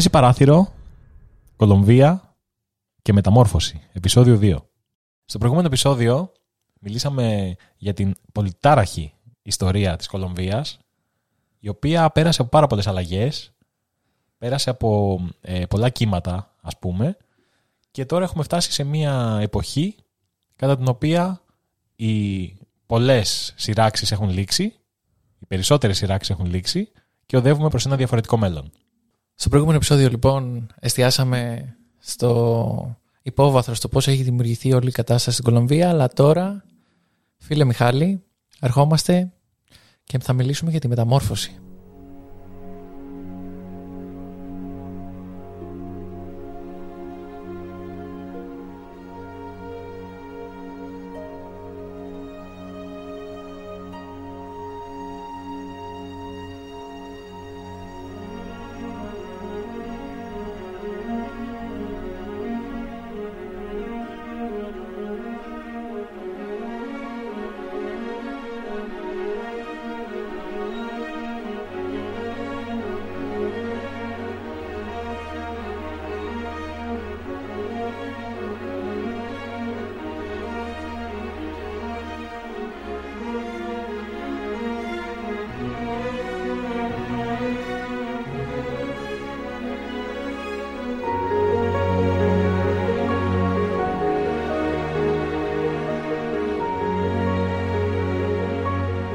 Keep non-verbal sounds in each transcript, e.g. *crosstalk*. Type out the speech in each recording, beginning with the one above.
Θέση παράθυρο, Κολομβία και μεταμόρφωση. Επισόδιο 2. Στο προηγούμενο επεισόδιο μιλήσαμε για την πολυτάραχη ιστορία της Κολομβίας η οποία πέρασε από πάρα πολλές αλλαγές, πέρασε από ε, πολλά κύματα ας πούμε και τώρα έχουμε φτάσει σε μια εποχή κατά την οποία οι πολλές σειράξεις έχουν λήξει, οι περισσότερες σειράξεις έχουν λήξει και οδεύουμε προς ένα διαφορετικό μέλλον. Στο προηγούμενο επεισόδιο λοιπόν εστιάσαμε στο υπόβαθρο, στο πώς έχει δημιουργηθεί όλη η κατάσταση στην Κολομβία, αλλά τώρα, φίλε Μιχάλη, ερχόμαστε και θα μιλήσουμε για τη μεταμόρφωση.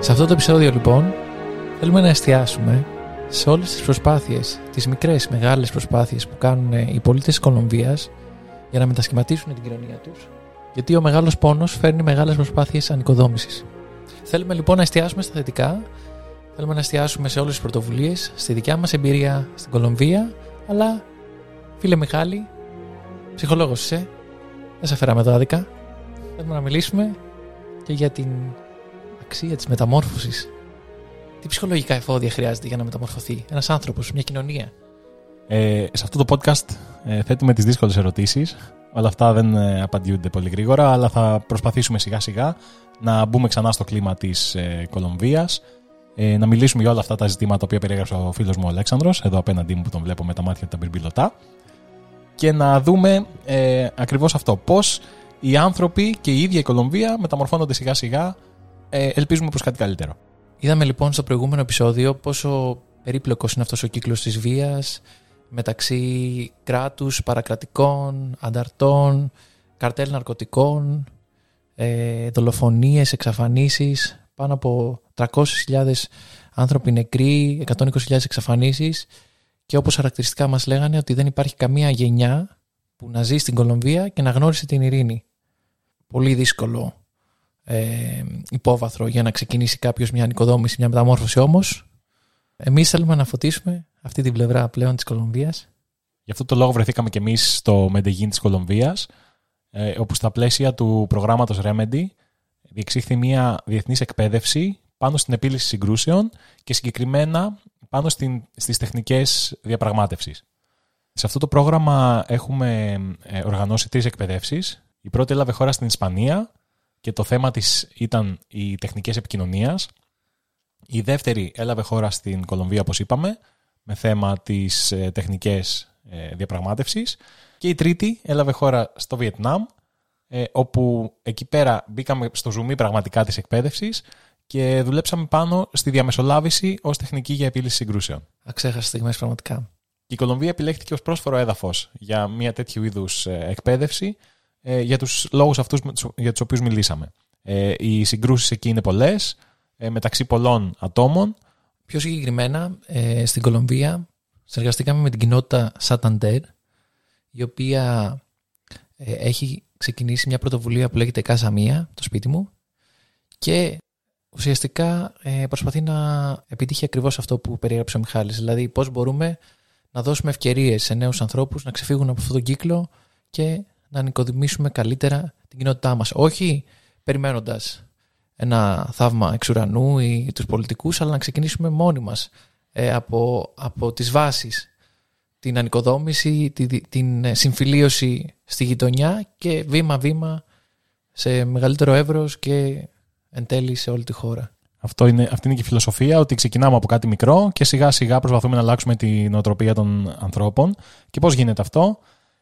Σε αυτό το επεισόδιο λοιπόν θέλουμε να εστιάσουμε σε όλες τις προσπάθειες, τις μικρές μεγάλες προσπάθειες που κάνουν οι πολίτες της Κολομβίας για να μετασχηματίσουν την κοινωνία τους γιατί ο μεγάλος πόνος φέρνει μεγάλες προσπάθειες ανοικοδόμησης. Θέλουμε λοιπόν να εστιάσουμε στα θετικά, θέλουμε να εστιάσουμε σε όλες τις πρωτοβουλίες, στη δικιά μας εμπειρία στην Κολομβία, αλλά φίλε Μιχάλη, ψυχολόγος είσαι, δεν σε φέραμε εδώ άδικα. Θέλουμε να μιλήσουμε και για την αξία της μεταμόρφωσης. Τι ψυχολογικά εφόδια χρειάζεται για να μεταμορφωθεί ένας άνθρωπος, μια κοινωνία; Ε, σε αυτό το podcast ε, θέτουμε τις δύσκολες ερωτήσεις. Όλα αυτά δεν ε, απαντιούνται πολύ γρήγορα, αλλά θα προσπαθήσουμε σιγά σιγά να μπούμε ξανά στο κλίμα της ε, Κολομβίας, ε, να μιλήσουμε για όλα αυτά τα ζητήματα που περιέγραψε ο φίλος μου ο Αλέξανδρος, εδώ απέναντί μου που τον βλέπω με τα μάτια τα μπιρμπιλωτά, και να δούμε ε, ακριβώς αυτό, πώς οι άνθρωποι και η ίδια η Κολομβία μεταμορφώνονται σιγά σιγά ε, ελπίζουμε προς κάτι καλύτερο. Είδαμε λοιπόν στο προηγούμενο επεισόδιο πόσο περίπλοκος είναι αυτός ο κύκλος της βίας μεταξύ κράτους, παρακρατικών, ανταρτών, καρτέλ ναρκωτικών, ε, δολοφονίες, εξαφανίσεις, πάνω από 300.000 άνθρωποι νεκροί, 120.000 εξαφανίσεις και όπως χαρακτηριστικά μας λέγανε ότι δεν υπάρχει καμία γενιά που να ζει στην Κολομβία και να γνώρισε την ειρήνη. Πολύ δύσκολο ε, υπόβαθρο για να ξεκινήσει κάποιος μια νοικοδόμηση, μια μεταμόρφωση όμως. Εμείς θέλουμε να φωτίσουμε αυτή την πλευρά πλέον της Κολομβίας. Γι' αυτό το λόγο βρεθήκαμε και εμείς στο Μεντεγίν της Κολομβίας, ε, όπου στα πλαίσια του προγράμματος Remedy διεξήχθη μια διεθνής εκπαίδευση πάνω στην επίλυση συγκρούσεων και συγκεκριμένα πάνω στην, στις τεχνικές διαπραγμάτευσης. Σε αυτό το πρόγραμμα έχουμε ε, οργανώσει τρεις εκπαιδεύσεις. Η πρώτη έλαβε χώρα στην Ισπανία και το θέμα της ήταν οι τεχνικές επικοινωνίας. Η δεύτερη έλαβε χώρα στην Κολομβία, όπως είπαμε, με θέμα τις ε, τεχνικές ε, διαπραγμάτευσης. Και η τρίτη έλαβε χώρα στο Βιετνάμ, ε, όπου εκεί πέρα μπήκαμε στο ζουμί πραγματικά της εκπαίδευσης και δουλέψαμε πάνω στη διαμεσολάβηση ως τεχνική για επίλυση συγκρούσεων. Αξέχασα στιγμές πραγματικά. Η Κολομβία επιλέχθηκε ως πρόσφορο έδαφος για μια τέτοιου είδους εκπαίδευση ε, για τους λόγους αυτούς για τους οποίους μιλήσαμε. Ε, οι συγκρούσεις εκεί είναι πολλές, ε, μεταξύ πολλών ατόμων. Πιο συγκεκριμένα, ε, στην Κολομβία συνεργαστήκαμε με την κοινότητα Santander, η οποία ε, έχει ξεκινήσει μια πρωτοβουλία που λέγεται Κάσα Μία, το σπίτι μου, και ουσιαστικά ε, προσπαθεί να επιτύχει ακριβώς αυτό που περιέγραψε ο Μιχάλης, δηλαδή πώς μπορούμε να δώσουμε ευκαιρίες σε νέους ανθρώπους να ξεφύγουν από αυτόν τον κύκλο και να νοικοδημήσουμε καλύτερα την κοινότητά μας. Όχι περιμένοντας ένα θαύμα εξ ουρανού ή τους πολιτικούς, αλλά να ξεκινήσουμε μόνοι μας ε, από, από τις βάσεις. Την ανοικοδόμηση, την συμφιλίωση στη γειτονιά και βήμα-βήμα σε μεγαλύτερο εύρος και εν τέλει σε όλη τη χώρα. Αυτό είναι, αυτή είναι και η φιλοσοφία, ότι ξεκινάμε από κάτι μικρό και σιγά σιγά προσπαθούμε να αλλάξουμε την νοοτροπία των ανθρώπων. Και πώς γίνεται αυτό;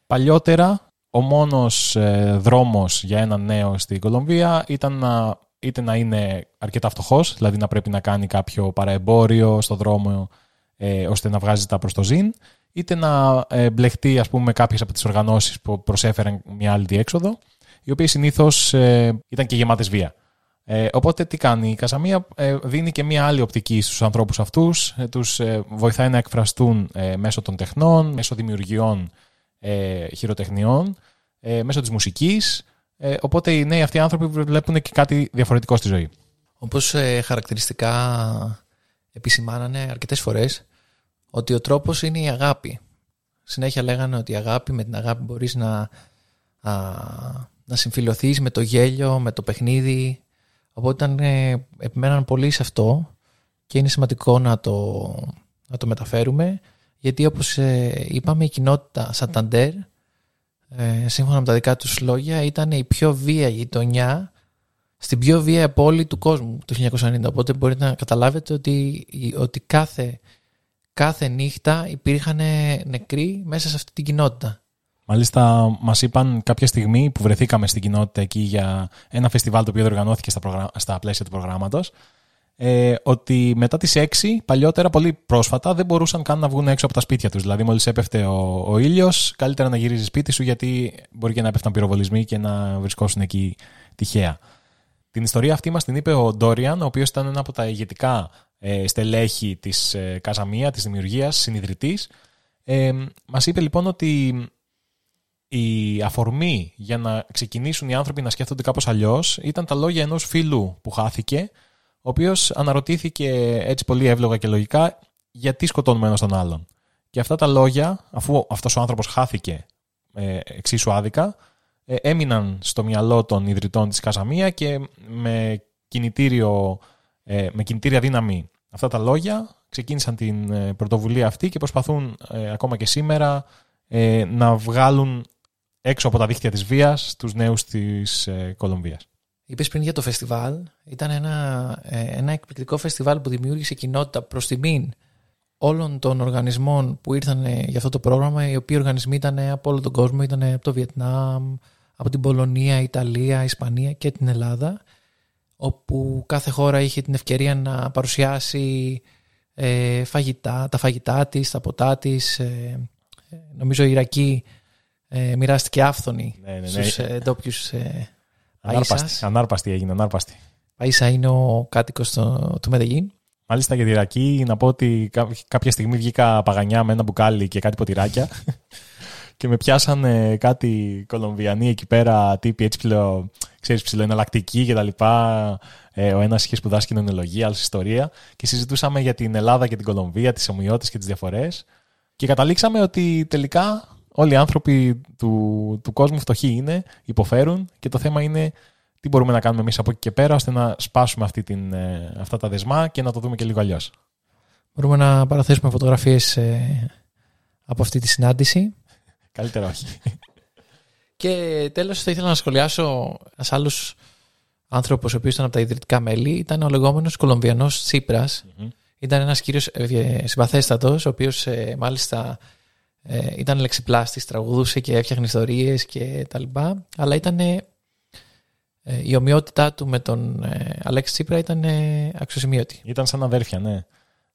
Παλιότερα ο μόνος ε, δρόμος για έναν νέο στην Κολομβία ήταν να, είτε να είναι αρκετά φτωχός, δηλαδή να πρέπει να κάνει κάποιο παραεμπόριο στο δρόμο ε, ώστε να βγάζει τα προς το ζήν, είτε να ε, μπλεχτεί ας πούμε, με κάποιες από τις οργανώσεις που προσέφεραν μια άλλη διέξοδο, οι οποίες συνήθως ε, ήταν και γεμάτες βία. Ε, οπότε τι κάνει η Κασαμία, ε, δίνει και μια άλλη οπτική στους ανθρώπους αυτούς, ε, τους ε, βοηθάει να εκφραστούν μέσω των τεχνών, μέσω δημιουργιών χειροτεχνιών, μέσω της μουσικής, οπότε οι νέοι αυτοί άνθρωποι βλέπουν και κάτι διαφορετικό στη ζωή. Όπως χαρακτηριστικά επισημάνανε αρκετές φορές, ότι ο τρόπος είναι η αγάπη. Συνέχεια λέγανε ότι η αγάπη, με την αγάπη μπορείς να, α, να συμφιλωθείς με το γέλιο, με το παιχνίδι, Οπότε ήταν, ε, επιμέναν πολύ σε αυτό και είναι σημαντικό να το, να το μεταφέρουμε γιατί όπως ε, είπαμε η κοινότητα Σανταντέρ ε, σύμφωνα με τα δικά τους λόγια ήταν η πιο βία γειτονιά στην πιο βία πόλη του κόσμου το 1990 οπότε μπορείτε να καταλάβετε ότι, ότι κάθε, κάθε νύχτα υπήρχαν νεκροί μέσα σε αυτή την κοινότητα. Μάλιστα, μας είπαν κάποια στιγμή που βρεθήκαμε στην κοινότητα εκεί για ένα φεστιβάλ το οποίο διοργανώθηκε στα, στα πλαίσια του προγράμματος, ε, ότι μετά τις 6, παλιότερα, πολύ πρόσφατα, δεν μπορούσαν καν να βγουν έξω από τα σπίτια τους. Δηλαδή, μόλις έπεφτε ο, ο ήλιος, καλύτερα να γυρίζεις σπίτι σου, γιατί μπορεί και να έπεφταν πυροβολισμοί και να βρισκόσουν εκεί τυχαία. Την ιστορία αυτή μας την είπε ο Ντόριαν, ο οποίος ήταν ένα από τα ηγετικά ε, στελέχη της ε, Καζαμία, της δημιουργίας, συνειδητής. Ε, μας είπε λοιπόν ότι η αφορμή για να ξεκινήσουν οι άνθρωποι να σκέφτονται κάπως αλλιώς ήταν τα λόγια ενός φίλου που χάθηκε, ο οποίος αναρωτήθηκε έτσι πολύ εύλογα και λογικά γιατί σκοτώνουμε ένα τον άλλον. Και αυτά τα λόγια, αφού αυτός ο άνθρωπος χάθηκε ε, εξίσου άδικα, ε, έμειναν στο μυαλό των ιδρυτών της Καζαμία και με, κινητήριο, ε, με κινητήρια δύναμη αυτά τα λόγια ξεκίνησαν την ε, πρωτοβουλία αυτή και προσπαθούν ακόμα και σήμερα να βγάλουν έξω από τα δίχτυα της βίας τους νέους της ε, Κολομβίας. Είπες πριν για το φεστιβάλ. Ήταν ένα, ε, ένα εκπληκτικό φεστιβάλ που δημιούργησε κοινότητα προς τιμήν όλων των οργανισμών που ήρθαν ε, για αυτό το πρόγραμμα, οι οποίοι οργανισμοί ήταν από όλο τον κόσμο, ήταν από το Βιετνάμ, από την Πολωνία, Ιταλία, Ισπανία και την Ελλάδα, όπου κάθε χώρα είχε την ευκαιρία να παρουσιάσει ε, φαγητά, τα φαγητά της, τα ποτά της. Ε, νομίζω η Ιρακή ε, μοιράστηκε άφθονη ναι, ναι, ναι. στους ε, ντόπιους ε, ανάρπαστη, ανάρπαστη έγινε, ανάρπαστη. Παΐσα είναι ο κάτοικος του Μεδεγίν. Μάλιστα για τη Ρακή να πω ότι κάποια στιγμή βγήκα παγανιά με ένα μπουκάλι και κάτι ποτηράκια *laughs* και με πιάσανε κάτι Κολομβιανοί εκεί πέρα τύποι έτσι ψηλο, ξέρεις, ψηλοεναλλακτικοί και τα λοιπά. Ε, ο ένας είχε σπουδάσει κοινωνιολογία, άλλη ιστορία και συζητούσαμε για την Ελλάδα και την Κολομβία, τις ομοιότητες και τις διαφορές και καταλήξαμε ότι τελικά όλοι οι άνθρωποι του, του κόσμου φτωχοί είναι, υποφέρουν και το θέμα είναι τι μπορούμε να κάνουμε εμείς από εκεί και πέρα ώστε να σπάσουμε αυτή την, ε, αυτά τα δεσμά και να το δούμε και λίγο αλλιώς. Μπορούμε να παραθέσουμε φωτογραφίες ε, από αυτή τη συνάντηση. Καλύτερα όχι. Και τέλος θα ήθελα να σχολιάσω ένας άλλος άνθρωπος ο οποίος ήταν από τα ιδρυτικά μέλη. Ήταν ο λεγόμενος Κολομβιανός Ήταν ένας κύριος ε, συμπαθέστατος, ο οποίος μάλιστα ε, ήταν λεξιπλάστης, τραγουδούσε και έφτιαχνε ιστορίες και τα λοιπά, αλλά ήταν ε, η ομοιότητά του με τον ε, Αλέξη Τσίπρα ήταν ε, αξιοσημείωτη. Ήταν σαν αδέρφια, ναι.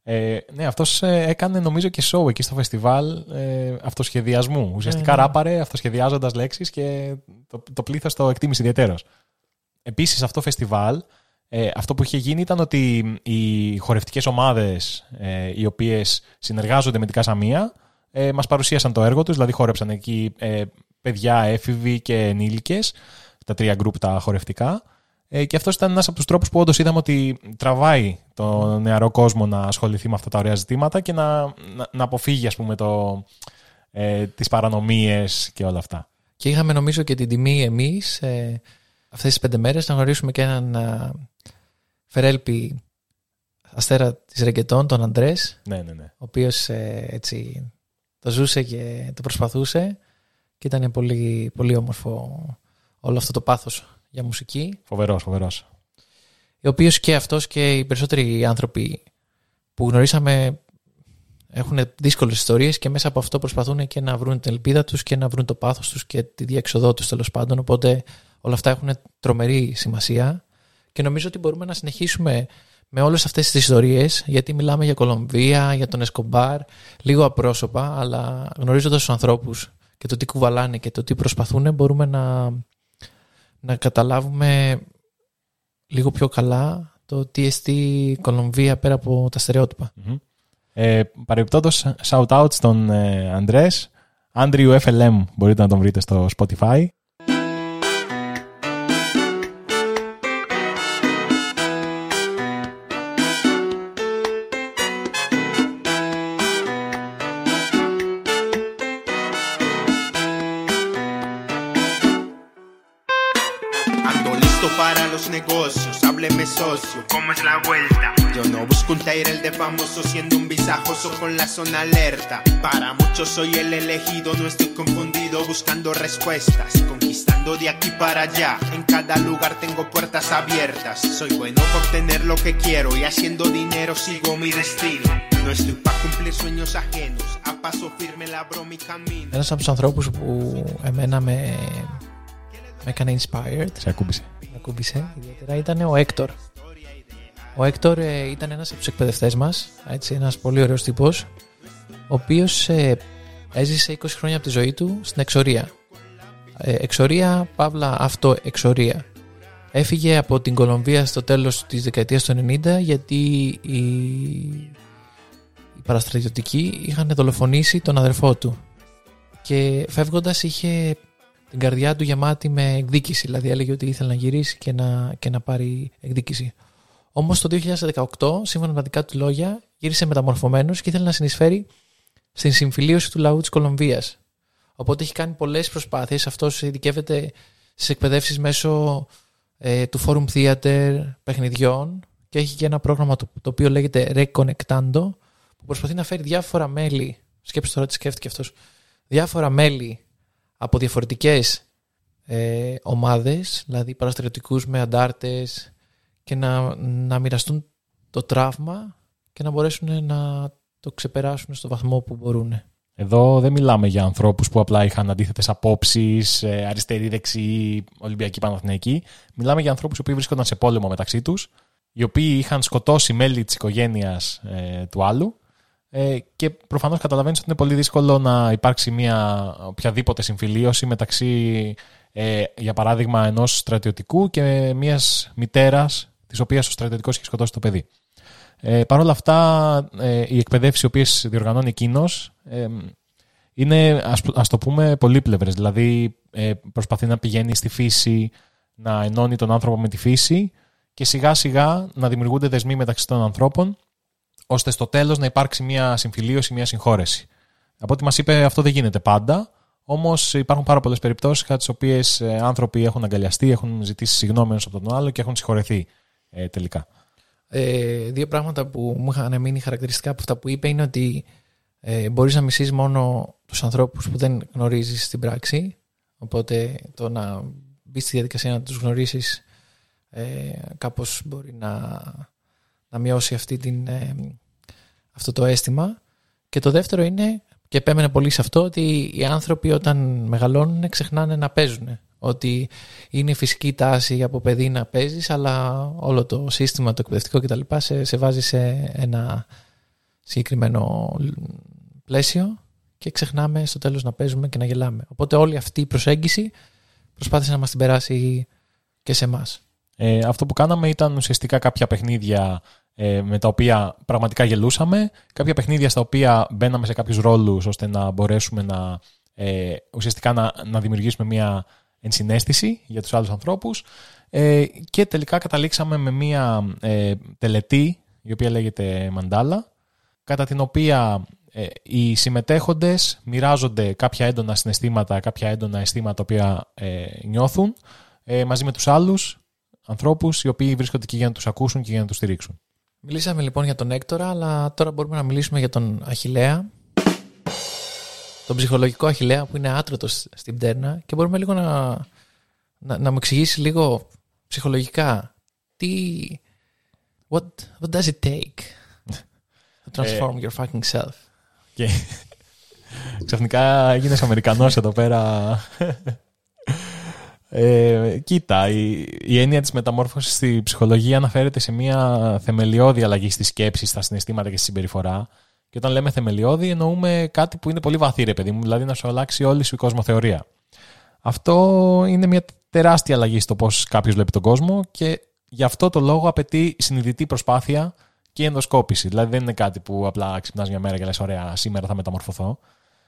Ε, ναι, αυτός ε, έκανε νομίζω και show εκεί στο φεστιβάλ ε, αυτοσχεδιασμού. Ουσιαστικά ναι, ναι. ράπαρε αυτοσχεδιάζοντας λέξεις και το, το πλήθος το εκτίμησε ιδιαίτερος. Επίσης αυτό το φεστιβάλ ε, αυτό που είχε γίνει ήταν ότι οι χορευτικές ομάδες ε, οι οποίες συνεργάζονται με την Κασαμία ε, μας παρουσίασαν το έργο τους, δηλαδή χόρεψαν εκεί ε, παιδιά, έφηβοι και ενήλικες, τα τρία γκρουπ τα χορευτικά. Ε, και αυτός ήταν ένας από τους τρόπους που όντως είδαμε ότι τραβάει το νεαρό κόσμο να ασχοληθεί με αυτά τα ωραία ζητήματα και να, να, αποφύγει ας πούμε, το, ε, τις παρανομίες και όλα αυτά. Και είχαμε νομίζω και την τιμή εμείς ε, αυτές τις πέντε μέρες να γνωρίσουμε και έναν ε, Φερέλπι αστέρα της Ρεγκετών, τον Αντρές, ναι, ναι, ναι. ο οποίος ε, έτσι το ζούσε και το προσπαθούσε και ήταν πολύ, πολύ όμορφο όλο αυτό το πάθος για μουσική. Φοβερός, φοβερός. ο οποίος και αυτός και οι περισσότεροι άνθρωποι που γνωρίσαμε έχουν δύσκολες ιστορίες και μέσα από αυτό προσπαθούν και να βρουν την ελπίδα τους και να βρουν το πάθος τους και τη διεξοδό τους τέλος πάντων. Οπότε όλα αυτά έχουν τρομερή σημασία και νομίζω ότι μπορούμε να συνεχίσουμε με όλες αυτές τις ιστορίες γιατί μιλάμε για Κολομβία, για τον Εσκομπάρ, λίγο απρόσωπα αλλά γνωρίζοντας τους ανθρώπους και το τι κουβαλάνε και το τι προσπαθούν μπορούμε να, να καταλάβουμε λίγο πιο καλά το τι εστί Κολομβία πέρα από τα στερεότυπα. Mm-hmm. Ε, Παρεμπιπτόντως, shout out στον ε, Αντρές. Andrew FLM μπορείτε να τον βρείτε στο Spotify. de famoso siendo un visajoso con la zona alerta. Para muchos soy el elegido, no estoy confundido buscando respuestas. Conquistando de aquí para allá, en cada lugar tengo puertas abiertas. Soy bueno por tener lo que quiero y haciendo dinero sigo mi destino. No estoy para cumplir sueños ajenos, a paso firme labro mi camino. Ένας από τους ανθρώπους που εμένα με, με έκανε inspired. Σε ακούμπησε ακούμπησε ιδιαίτερα ήταν ο Έκτορ. Ο Έκτορ ε, ήταν ένας από τους εκπαιδευτές μας, έτσι, ένας πολύ ωραίος τύπος, ο οποίος ε, έζησε 20 χρόνια από τη ζωή του στην εξορία. Ε, εξορία, παύλα αυτό εξορία. Έφυγε από την Κολομβία στο τέλος της δεκαετίας του 90 γιατί οι, οι παραστρατιωτικοί είχαν δολοφονήσει τον αδερφό του και φεύγοντας είχε την καρδιά του γεμάτη με εκδίκηση. Δηλαδή έλεγε ότι ήθελε να γυρίσει και να, και να πάρει εκδίκηση. Όμως το 2018, σύμφωνα με τα δικά του λόγια, γύρισε μεταμορφωμένος και ήθελε να συνεισφέρει στην συμφιλίωση του λαού της Κολομβίας. Οπότε έχει κάνει πολλές προσπάθειες. Αυτός ειδικεύεται στις εκπαιδεύσεις μέσω ε, του Forum Theater παιχνιδιών και έχει και ένα πρόγραμμα το, το οποίο λέγεται Reconnectando που προσπαθεί να φέρει διάφορα μέλη. Σκέψτε τώρα τι σκέφτηκε αυτός. Διάφορα μέλη από διαφορετικές ε, ομάδες, δηλαδή παραστρατιωτικούς με αντάρτες και να, να μοιραστούν το τραύμα και να μπορέσουν να το ξεπεράσουν στο βαθμό που μπορούν. Εδώ δεν μιλάμε για ανθρώπους που απλά είχαν αντίθετες απόψεις, ε, αριστερή, δεξί, Ολυμπιακή, Παναθηναϊκή. Μιλάμε για ανθρώπους που βρίσκονταν σε πόλεμο μεταξύ τους, οι οποίοι είχαν σκοτώσει μέλη της οικογένειας ε, του άλλου ε, και προφανώς καταλαβαίνεις ότι είναι πολύ δύσκολο να υπάρξει μια οποιαδήποτε συμφιλίωση μεταξύ, ε, για παράδειγμα, ενός στρατιωτικού και μιας μητέρας, της οποίας ο στρατιωτικός έχει σκοτώσει το παιδί. Ε, Παρ' όλα αυτά, ε, οι εκπαιδεύσεις οι οποίες διοργανώνει εκείνος ε, είναι, ας, το πούμε, πολύπλευρες. Δηλαδή, ε, προσπαθεί να πηγαίνει στη φύση, να ενώνει τον άνθρωπο με τη φύση και σιγά σιγά να δημιουργούνται δεσμοί μεταξύ των ανθρώπων ώστε στο τέλος να υπάρξει μια συμφιλίωση, μια συγχώρεση. Από ό,τι μας είπε, αυτό δεν γίνεται πάντα. Όμως υπάρχουν πάρα πολλές περιπτώσεις κατά τις οποίες ε, άνθρωποι έχουν αγκαλιαστεί, έχουν ζητήσει συγγνώμη ένας από τον άλλο και έχουν συγχωρεθεί ε, τελικά. Ε, δύο πράγματα που μου είχαν μείνει χαρακτηριστικά από αυτά που είπε είναι ότι ε, μπορείς να μισείς μόνο τους ανθρώπους που δεν γνωρίζεις στην πράξη. Οπότε το να μπεις στη διαδικασία να τους γνωρίσει ε, κάπως μπορεί να να μειώσει αυτή την, ε, αυτό το αίσθημα. Και το δεύτερο είναι, και επέμενε πολύ σε αυτό, ότι οι άνθρωποι όταν μεγαλώνουν ξεχνάνε να παίζουν. Ότι είναι φυσική τάση από παιδί να παίζεις, αλλά όλο το σύστημα, το εκπαιδευτικό κτλ. Σε, σε βάζει σε ένα συγκεκριμένο πλαίσιο και ξεχνάμε στο τέλος να παίζουμε και να γελάμε. Οπότε όλη αυτή η προσέγγιση προσπάθησε να μας την περάσει και σε εμάς. Ε, αυτό που κάναμε ήταν ουσιαστικά κάποια παιχνίδια ε, με τα οποία πραγματικά γελούσαμε, κάποια παιχνίδια στα οποία μπαίναμε σε κάποιους ρόλους ώστε να μπορέσουμε να ε, ουσιαστικά να, να δημιουργήσουμε μια ενσυναίσθηση για τους άλλους ανθρώπους ε, και τελικά καταλήξαμε με μια ε, τελετή η οποία λέγεται Μαντάλα κατά την οποία ε, οι συμμετέχοντες μοιράζονται κάποια έντονα συναισθήματα, κάποια έντονα αισθήματα τα οποία ε, νιώθουν μαζί με τους άλλους ανθρώπους οι οποίοι βρίσκονται εκεί για να τους ακούσουν και για να τους στηρίξουν. Μιλήσαμε λοιπόν για τον Έκτορα, αλλά τώρα μπορούμε να μιλήσουμε για τον Αχηλέα. Τον ψυχολογικό Αχηλέα που είναι άτρωτος στην πτέρνα και μπορούμε λίγο να, να, να μου εξηγήσει λίγο ψυχολογικά τι, What, what does it take to transform your fucking self? Και *laughs* ξαφνικά έγινε Αμερικανός εδώ πέρα. Ε, κοίτα, η, η έννοια της μεταμόρφωσης στη ψυχολογία αναφέρεται σε μια θεμελιώδη αλλαγή στη σκέψη, στα συναισθήματα και στη συμπεριφορά. Και όταν λέμε θεμελιώδη, εννοούμε κάτι που είναι πολύ βαθύ, ρε παιδί μου, δηλαδή να σου αλλάξει όλη σου η κοσμοθεωρία. Αυτό είναι μια τεράστια αλλαγή στο πώς κάποιος βλέπει τον κόσμο και γι' αυτό το λόγο απαιτεί συνειδητή προσπάθεια και ενδοσκόπηση. Δηλαδή δεν είναι κάτι που απλά ξυπνάς μια μέρα και λες: Ωραία, σήμερα θα μεταμορφωθώ.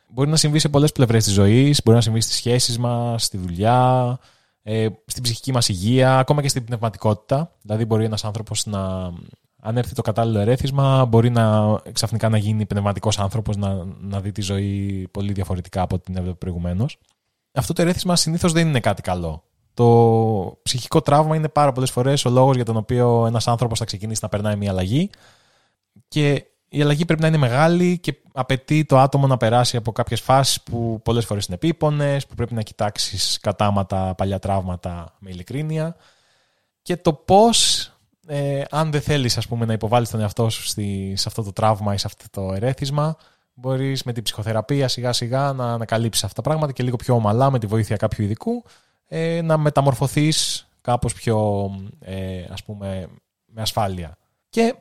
Μπορεί να συμβεί σε πολλές πλευρές της ζωής, μπορεί να συμβεί στις σχέσεις μας, στη δουλειά, ε, στην ψυχική μας υγεία, ακόμα και στην πνευματικότητα. Δηλαδή, μπορεί ένας άνθρωπος να. Αν έρθει το κατάλληλο ερέθισμα, μπορεί να ξαφνικά να γίνει πνευματικός άνθρωπος, να, να δει τη ζωή πολύ διαφορετικά από ό,τι την έβλεπε προηγουμένως. Αυτό το ερέθισμα συνήθως δεν είναι κάτι καλό. Το ψυχικό τραύμα είναι πάρα πολλές φορές ο λόγος για τον οποίο ένας άνθρωπος θα ξεκινήσει να περνάει μια αλλαγή. Και η αλλαγή πρέπει να είναι μεγάλη και απαιτεί το άτομο να περάσει από κάποιες φάσεις που πολλές φορές είναι επίπονες, που πρέπει να κοιτάξεις κατάματα παλιά τραύματα με ειλικρίνεια. Και το πώς, ε, αν δεν θέλεις να υποβάλεις τον εαυτό σου στη, σε αυτό το τραύμα ή σε αυτό το ερέθισμα, μπορείς με την ψυχοθεραπεία σιγά σιγά να ανακαλύψεις αυτά τα πράγματα και λίγο πιο ομαλά με τη βοήθεια κάποιου ειδικού ε, να μεταμορφωθείς κάπως πιο ε, ας πούμε με ασφάλεια. Και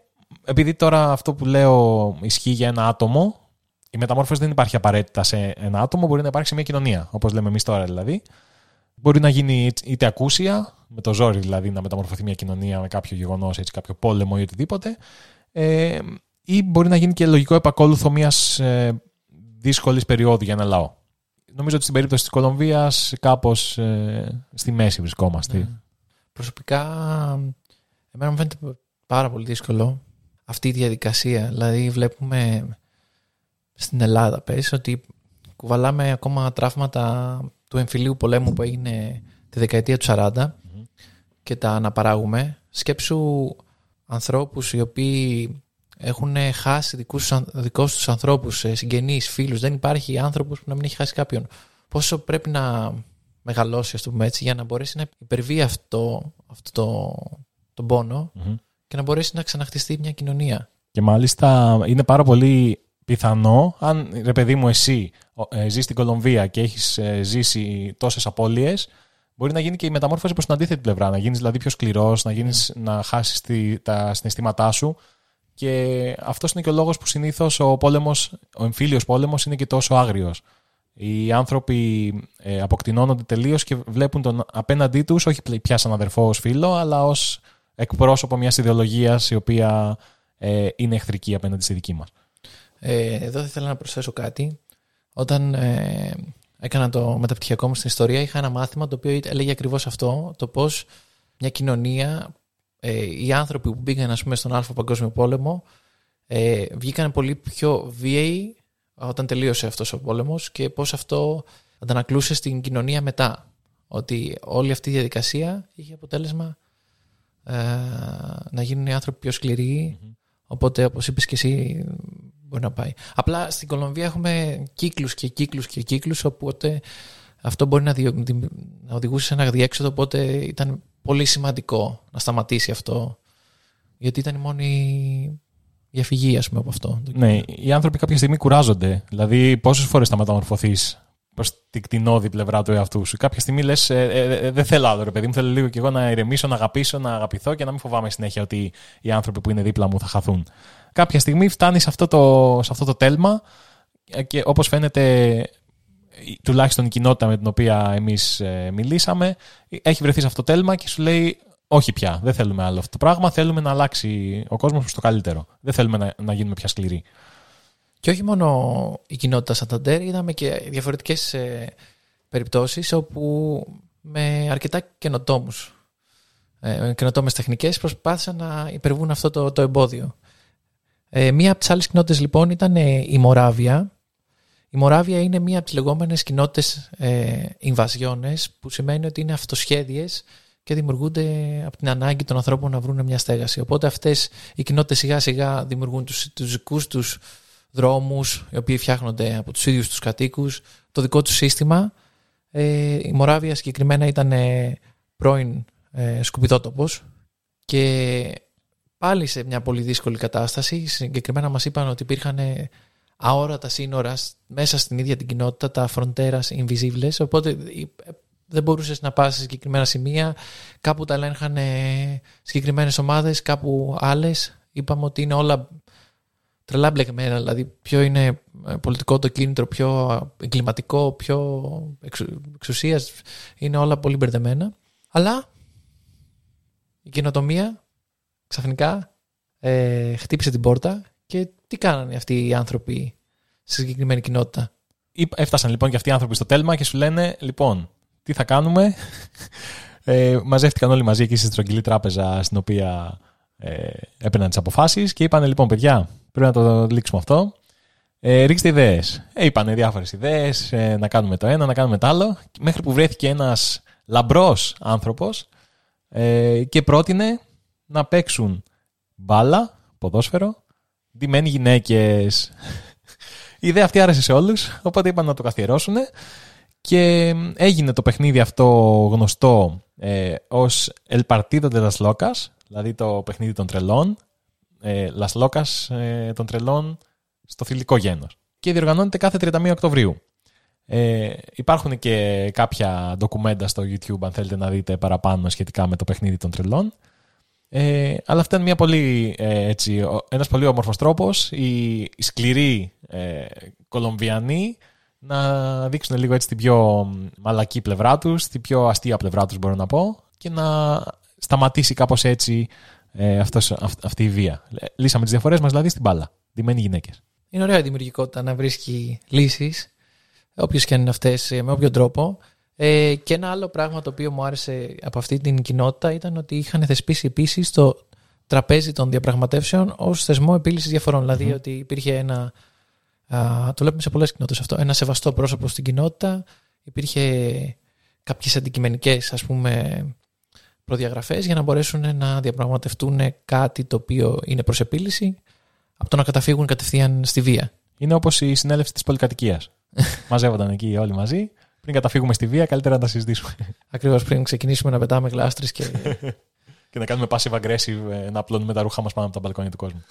επειδή τώρα αυτό που λέω ισχύει για ένα άτομο, η μεταμόρφωση δεν υπάρχει απαραίτητα σε ένα άτομο, μπορεί να υπάρξει σε μια κοινωνία, όπως λέμε εμείς τώρα δηλαδή. Μπορεί να γίνει είτε ακούσια, με το ζόρι δηλαδή να μεταμορφωθεί μια κοινωνία με κάποιο γεγονός, κάποιο πόλεμο ή οτιδήποτε, ε, ή μπορεί να γίνει και λογικό επακόλουθο μιας ε, δύσκολης περίοδου για ένα λαό. Νομίζω ότι στην περίπτωση της Κολομβίας κάπως ε, στη μέση βρισκόμαστε. Ναι. Προσωπικά, εμένα μου φαίνεται πάρα πολύ δύσκολο αυτή η διαδικασία. Δηλαδή βλέπουμε στην Ελλάδα πες ότι κουβαλάμε ακόμα τραύματα του εμφυλίου πολέμου που έγινε τη δεκαετία του 40 και τα αναπαράγουμε. Σκέψου ανθρώπους οι οποίοι έχουν χάσει δικούς, δικούς τους ανθρώπους, ε, συγγενείς, φίλους. Δεν υπάρχει άνθρωπος που να μην έχει χάσει κάποιον. Πόσο πρέπει να μεγαλώσει, ας το πούμε έτσι, για να μπορέσει να υπερβεί αυτό, αυτό το, τον πονο και να μπορέσει να ξαναχτιστεί μια κοινωνία. Και μάλιστα είναι πάρα πολύ πιθανό, αν ρε παιδί μου εσύ ε, ζεις στην Κολομβία και έχεις ε, ζήσει τόσες απώλειες, μπορεί να γίνει και η μεταμόρφωση προς την αντίθετη πλευρά. Να γίνεις δηλαδή πιο σκληρός, να, γίνεις, να χάσεις τη, τα συναισθήματά σου. Και αυτός είναι και ο λόγος που συνήθως ο, πόλεμος, ο εμφύλιος πόλεμος είναι και τόσο άγριος. Οι άνθρωποι ε, αποκτηνώνονται τελείως και βλέπουν τον απέναντί τους όχι πια σαν αδερφό ως φίλο, αλλά ως εκπρόσωπο μιας ιδεολογίας η οποία ε, είναι εχθρική απέναντι στη δική μας. Ε, εδώ θα ήθελα να προσθέσω κάτι. Όταν ε, έκανα το μεταπτυχιακό μου στην ιστορία είχα ένα μάθημα το οποίο έλεγε ακριβώς αυτό, το πώς μια κοινωνία, ε, οι άνθρωποι που μπήκαν ας πούμε, στον Α Παγκόσμιο Πόλεμο ε, βγήκαν πολύ πιο βίαιοι όταν τελείωσε αυτός ο πόλεμος και πώς αυτό αντανακλούσε στην κοινωνία μετά. Ότι όλη αυτή η διαδικασία είχε αποτέλεσμα ε, να γίνουν οι άνθρωποι πιο σκληροι Οπότε, όπως είπες και εσύ, μπορεί να πάει. Απλά στην Κολομβία έχουμε κύκλους και κύκλους και κύκλους, οπότε αυτό μπορεί να, να οδηγούσε σε ένα διέξοδο, οπότε ήταν πολύ σημαντικό να σταματήσει αυτό, γιατί ήταν η μόνη διαφυγή, ας πούμε, από αυτό. Ναι, οι άνθρωποι κάποια στιγμή κουράζονται. Δηλαδή, πόσες φορές θα μεταμορφωθείς προς την κτηνόδη πλευρά του εαυτού σου; Κάποια στιγμή λες: ε, ε, ε, Δεν θέλω άλλο, ρε παιδί μου. Θέλω λίγο κι εγώ να ηρεμήσω, να αγαπήσω, να αγαπηθώ και να μην φοβάμαι συνέχεια ότι οι άνθρωποι που είναι δίπλα μου θα χαθούν. Κάποια στιγμή φτάνει σε αυτό το, σε αυτό το τέλμα και όπως φαίνεται, τουλάχιστον η κοινότητα με την οποία εμείς μιλήσαμε, έχει βρεθεί σε αυτό το τέλμα και σου λέει: όχι πια, δεν θέλουμε άλλο αυτό το πράγμα. Θέλουμε να αλλάξει ο κόσμος προς το καλύτερο. Δεν θέλουμε να, να γίνουμε πια σκληροί. Και όχι μόνο η κοινότητα Σανταντέρ, είδαμε και διαφορετικές ε, περιπτώσεις όπου με αρκετά καινοτόμους. Ε, καινοτόμες τεχνικές προσπάθησαν να υπερβούν αυτό το, το εμπόδιο. Ε, μία από τις άλλες κοινότητες λοιπόν ήταν ε, η Μοράβια. Η Μοράβια είναι μία από τις λεγόμενες κοινότητες ε, που σημαίνει ότι είναι αυτοσχέδιες και δημιουργούνται από την ανάγκη των ανθρώπων να βρουν μια στέγαση. Οπότε αυτές οι κοινότητες σιγά σιγά δημιουργούν τους, τους δικούς τους δρόμους οι οποίοι φτιάχνονται από τους ίδιους τους κατοίκους, το δικό τους σύστημα. Ε, η Μοράβια συγκεκριμένα ήταν ε, πρώην ε, σκουπιδότοπος και πάλι σε μια πολύ δύσκολη κατάσταση. Συγκεκριμένα μας είπαν ότι υπήρχαν ε, αόρατα σύνορα μέσα στην ίδια την κοινότητα, τα fronteras invisibles, οπότε ε, δεν μπορούσες να πας σε συγκεκριμένα σημεία. Κάπου τα έλεγχαν συγκεκριμένες ομάδες, κάπου άλλες. Είπαμε ότι είναι όλα τρελά μπλεκμένα, δηλαδή ποιο είναι ε, πολιτικό το κίνητρο, πιο εγκληματικό, πιο εξουσίας, είναι όλα πολύ μπερδεμένα. Αλλά η κοινοτομία ξαφνικά ε, χτύπησε την πόρτα και τι κάνανε αυτοί οι άνθρωποι στη συγκεκριμένη κοινότητα; Έφτασαν λοιπόν και αυτοί οι άνθρωποι στο τέλμα και σου λένε λοιπόν τι θα κάνουμε; Ε, μαζεύτηκαν όλοι μαζί εκεί στη στρογγυλή τράπεζα στην οποία ε, έπαιρναν τις αποφάσεις και είπαν λοιπόν παιδιά πρέπει να το λήξουμε αυτό. Ε, ρίξτε ιδέες. Ε, είπανε διάφορες ιδέες, ε, να κάνουμε το ένα, να κάνουμε το άλλο. Μέχρι που βρέθηκε ένας λαμπρός άνθρωπος ε, και πρότεινε να παίξουν μπάλα, ποδόσφαιρο, ντυμένοι γυναίκες. Η ιδέα αυτή άρεσε σε όλους, οπότε είπαν να το καθιερώσουν. Και έγινε το παιχνίδι αυτό γνωστό ε, ως El Partido de las Locas, δηλαδή το παιχνίδι των τρελών, ε, Las Locas ε, των τρελών στο θηλυκό γένος. Και διοργανώνεται κάθε 31 Οκτωβρίου. Ε, υπάρχουν και κάποια ντοκουμέντα στο YouTube αν θέλετε να δείτε παραπάνω σχετικά με το παιχνίδι των τρελών. Ε, αλλά αυτό είναι μια πολύ, ε, έτσι, ένας πολύ όμορφος τρόπος οι, οι σκληροί ε, Κολομβιανοί να δείξουν λίγο έτσι την πιο μαλακή πλευρά τους, την πιο αστεία πλευρά τους μπορώ να πω και να σταματήσει κάπως έτσι ε, αυτός, αυτή η βία. Λύσαμε τις διαφορές μας δηλαδή στην μπάλα. Ντυμένοι γυναίκες. Είναι ωραία η δημιουργικότητα να βρίσκει λύσεις, όποιες και αν είναι αυτές, με όποιο τρόπο. Ε, και ένα άλλο πράγμα το οποίο μου άρεσε από αυτή την κοινότητα ήταν ότι είχαν θεσπίσει επίσης το τραπέζι των διαπραγματεύσεων ως θεσμό επίλυσης διαφορών. Δηλαδή ότι υπήρχε ένα. Α, το βλέπουμε σε πολλές κοινότητες αυτό. Ένα σεβαστό πρόσωπο στην κοινότητα. Υπήρχε κάποιες αντικειμενικές ας πούμε προδιαγραφές για να μπορέσουν να διαπραγματευτούν κάτι το οποίο είναι προς επίλυση από το να καταφύγουν κατευθείαν στη βία. Είναι όπως η συνέλευση της πολυκατοικίας. *laughs* Μαζεύονταν εκεί όλοι μαζί πριν καταφύγουμε στη βία, καλύτερα να τα συζητήσουμε. *laughs* Ακριβώς πριν ξεκινήσουμε να πετάμε γλάστρες και. *laughs* και να κάνουμε passive aggressive, ε, να απλώνουμε τα ρούχα μας πάνω από τα μπαλκόνια του κόσμου.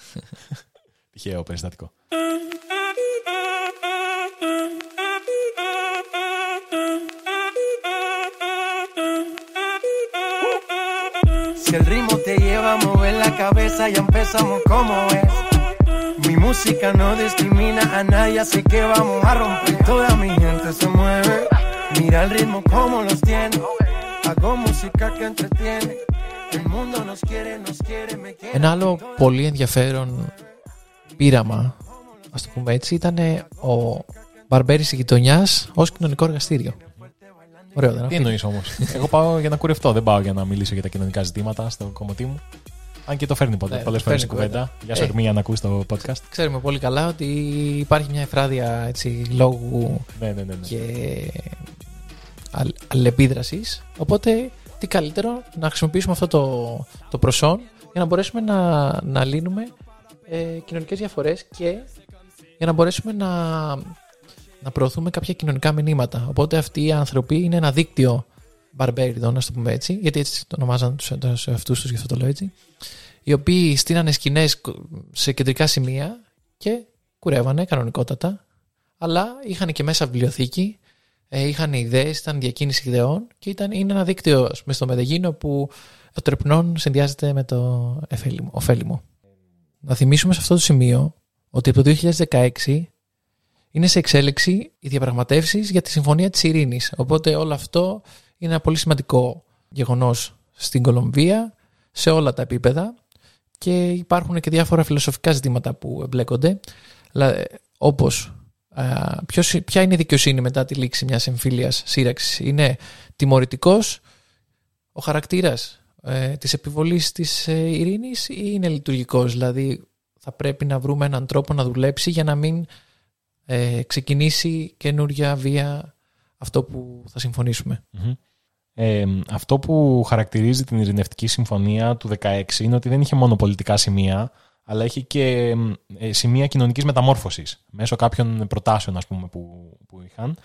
*laughs* Τυχαίο περιστατικό. Si el ritmo te lleva a mover la cabeza, ya empezamos como es. Mi música no discrimina a nadie, así que vamos a romper. Toda mi gente se mueve. Mira el ritmo como los tiene. Hago música que entretiene. El mundo nos quiere, nos quiere, me quiere. Ένα άλλο πολύ ενδιαφέρον πείραμα, ας το πούμε έτσι, ήταν ο Μπαρμπέρι της γειτονιάς ως κοινωνικό εργαστήριο. Ωραίο, δεν Τι εννοείς όμως; Εγώ πάω για να κουρευτώ, δεν πάω για να μιλήσω για τα κοινωνικά ζητήματα στο κομμωτή μου. Αν και το φέρνει ποτέ, ναι, πολλές φορές η κουβέντα. Γεια σου, Ερμία, να ακούσει το podcast. Ξέρουμε πολύ καλά ότι υπάρχει μια εφράδια έτσι, λόγου ναι, ναι, ναι, ναι. και αλληλεπίδρασης. Οπότε, τι καλύτερο να χρησιμοποιήσουμε αυτό το, το προσόν για να μπορέσουμε να, να λύνουμε ε, κοινωνικές διαφορές και για να μπορέσουμε να, να προωθούμε κάποια κοινωνικά μηνύματα. Οπότε αυτοί οι άνθρωποι είναι ένα δίκτυο μπαρμπέριδων, να το πούμε έτσι, γιατί έτσι το ονομάζαν τους εαυτού τους, γι' αυτό το λέω έτσι. Οι οποίοι στείνανε σκηνές σε κεντρικά σημεία και κουρεύανε κανονικότατα, αλλά είχαν και μέσα βιβλιοθήκη ε, είχαν ιδέες, ήταν διακίνηση ιδεών και ήταν, είναι ένα δίκτυο με στο Μεδεγίνο που το τρεπνών συνδυάζεται με το ωφέλιμο. Να θυμίσουμε σε αυτό το σημείο ότι από το 2016 είναι σε εξέλιξη οι διαπραγματεύσεις για τη Συμφωνία της Ειρήνης. Οπότε όλο αυτό είναι ένα πολύ σημαντικό γεγονός στην Κολομβία σε όλα τα επίπεδα και υπάρχουν και διάφορα φιλοσοφικά ζητήματα που εμπλέκονται όπως ποιος, ποια είναι η δικαιοσύνη μετά τη λήξη μιας εμφύλιας σύραξης; Είναι τιμωρητικός ο χαρακτήρας ε, της επιβολής της ε, ειρήνης ή είναι λειτουργικός; Δηλαδή θα πρέπει να βρούμε έναν τρόπο να δουλέψει για να μην ε, ξεκινήσει καινούρια βία αυτό που θα συμφωνησουμε Ε, αυτό που χαρακτηρίζει την Ειρηνευτική Συμφωνία του 2016 είναι ότι δεν είχε μόνο πολιτικά σημεία, αλλά έχει και ε, σημεία κοινωνικής μεταμόρφωσης μέσω κάποιων προτάσεων ας πούμε, που, που είχαν.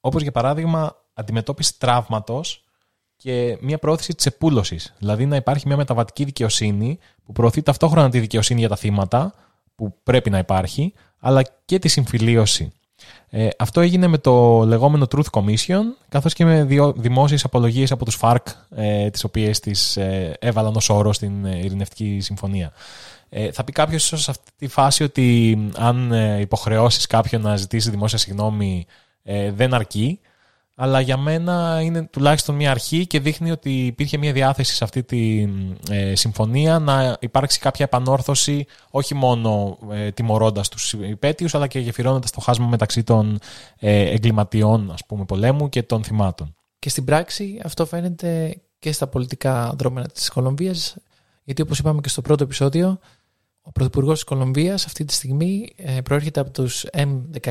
Όπως για παράδειγμα αντιμετώπιση τραύματος και μια προώθηση της επούλωσης. Δηλαδή να υπάρχει μια μεταβατική δικαιοσύνη που προωθεί ταυτόχρονα τη δικαιοσύνη για τα θύματα, που πρέπει να υπάρχει, αλλά και τη συμφιλίωση. Ε, αυτό έγινε με το λεγόμενο Truth Commission, καθώς και με δυο, δημόσιες απολογίες από τους ΦΑΡΚ, ε, τις οποίες τις ε, έβαλαν ως όρο στην ε, Ειρηνευτική Συμφωνία. Ε, θα πει κάποιος σε αυτή τη φάση ότι αν ε, υποχρεώσεις κάποιον να ζητήσει δημόσια συγγνώμη ε, δεν αρκεί, αλλά για μένα είναι τουλάχιστον μια αρχή και δείχνει ότι υπήρχε μια διάθεση σε αυτή τη ε, συμφωνία να υπάρξει κάποια επανόρθωση όχι μόνο ε, τιμωρώντας τους υπέτειους αλλά και γεφυρώνοντας το χάσμα μεταξύ των ε, εγκληματιών ας πούμε, πολέμου και των θυμάτων. Και στην πράξη αυτό φαίνεται και στα πολιτικά δρόμενα της Κολομβίας γιατί όπως είπαμε και στο πρώτο επεισόδιο ο Πρωθυπουργός της Κολομβίας αυτή τη στιγμή ε, προέρχεται από τους M19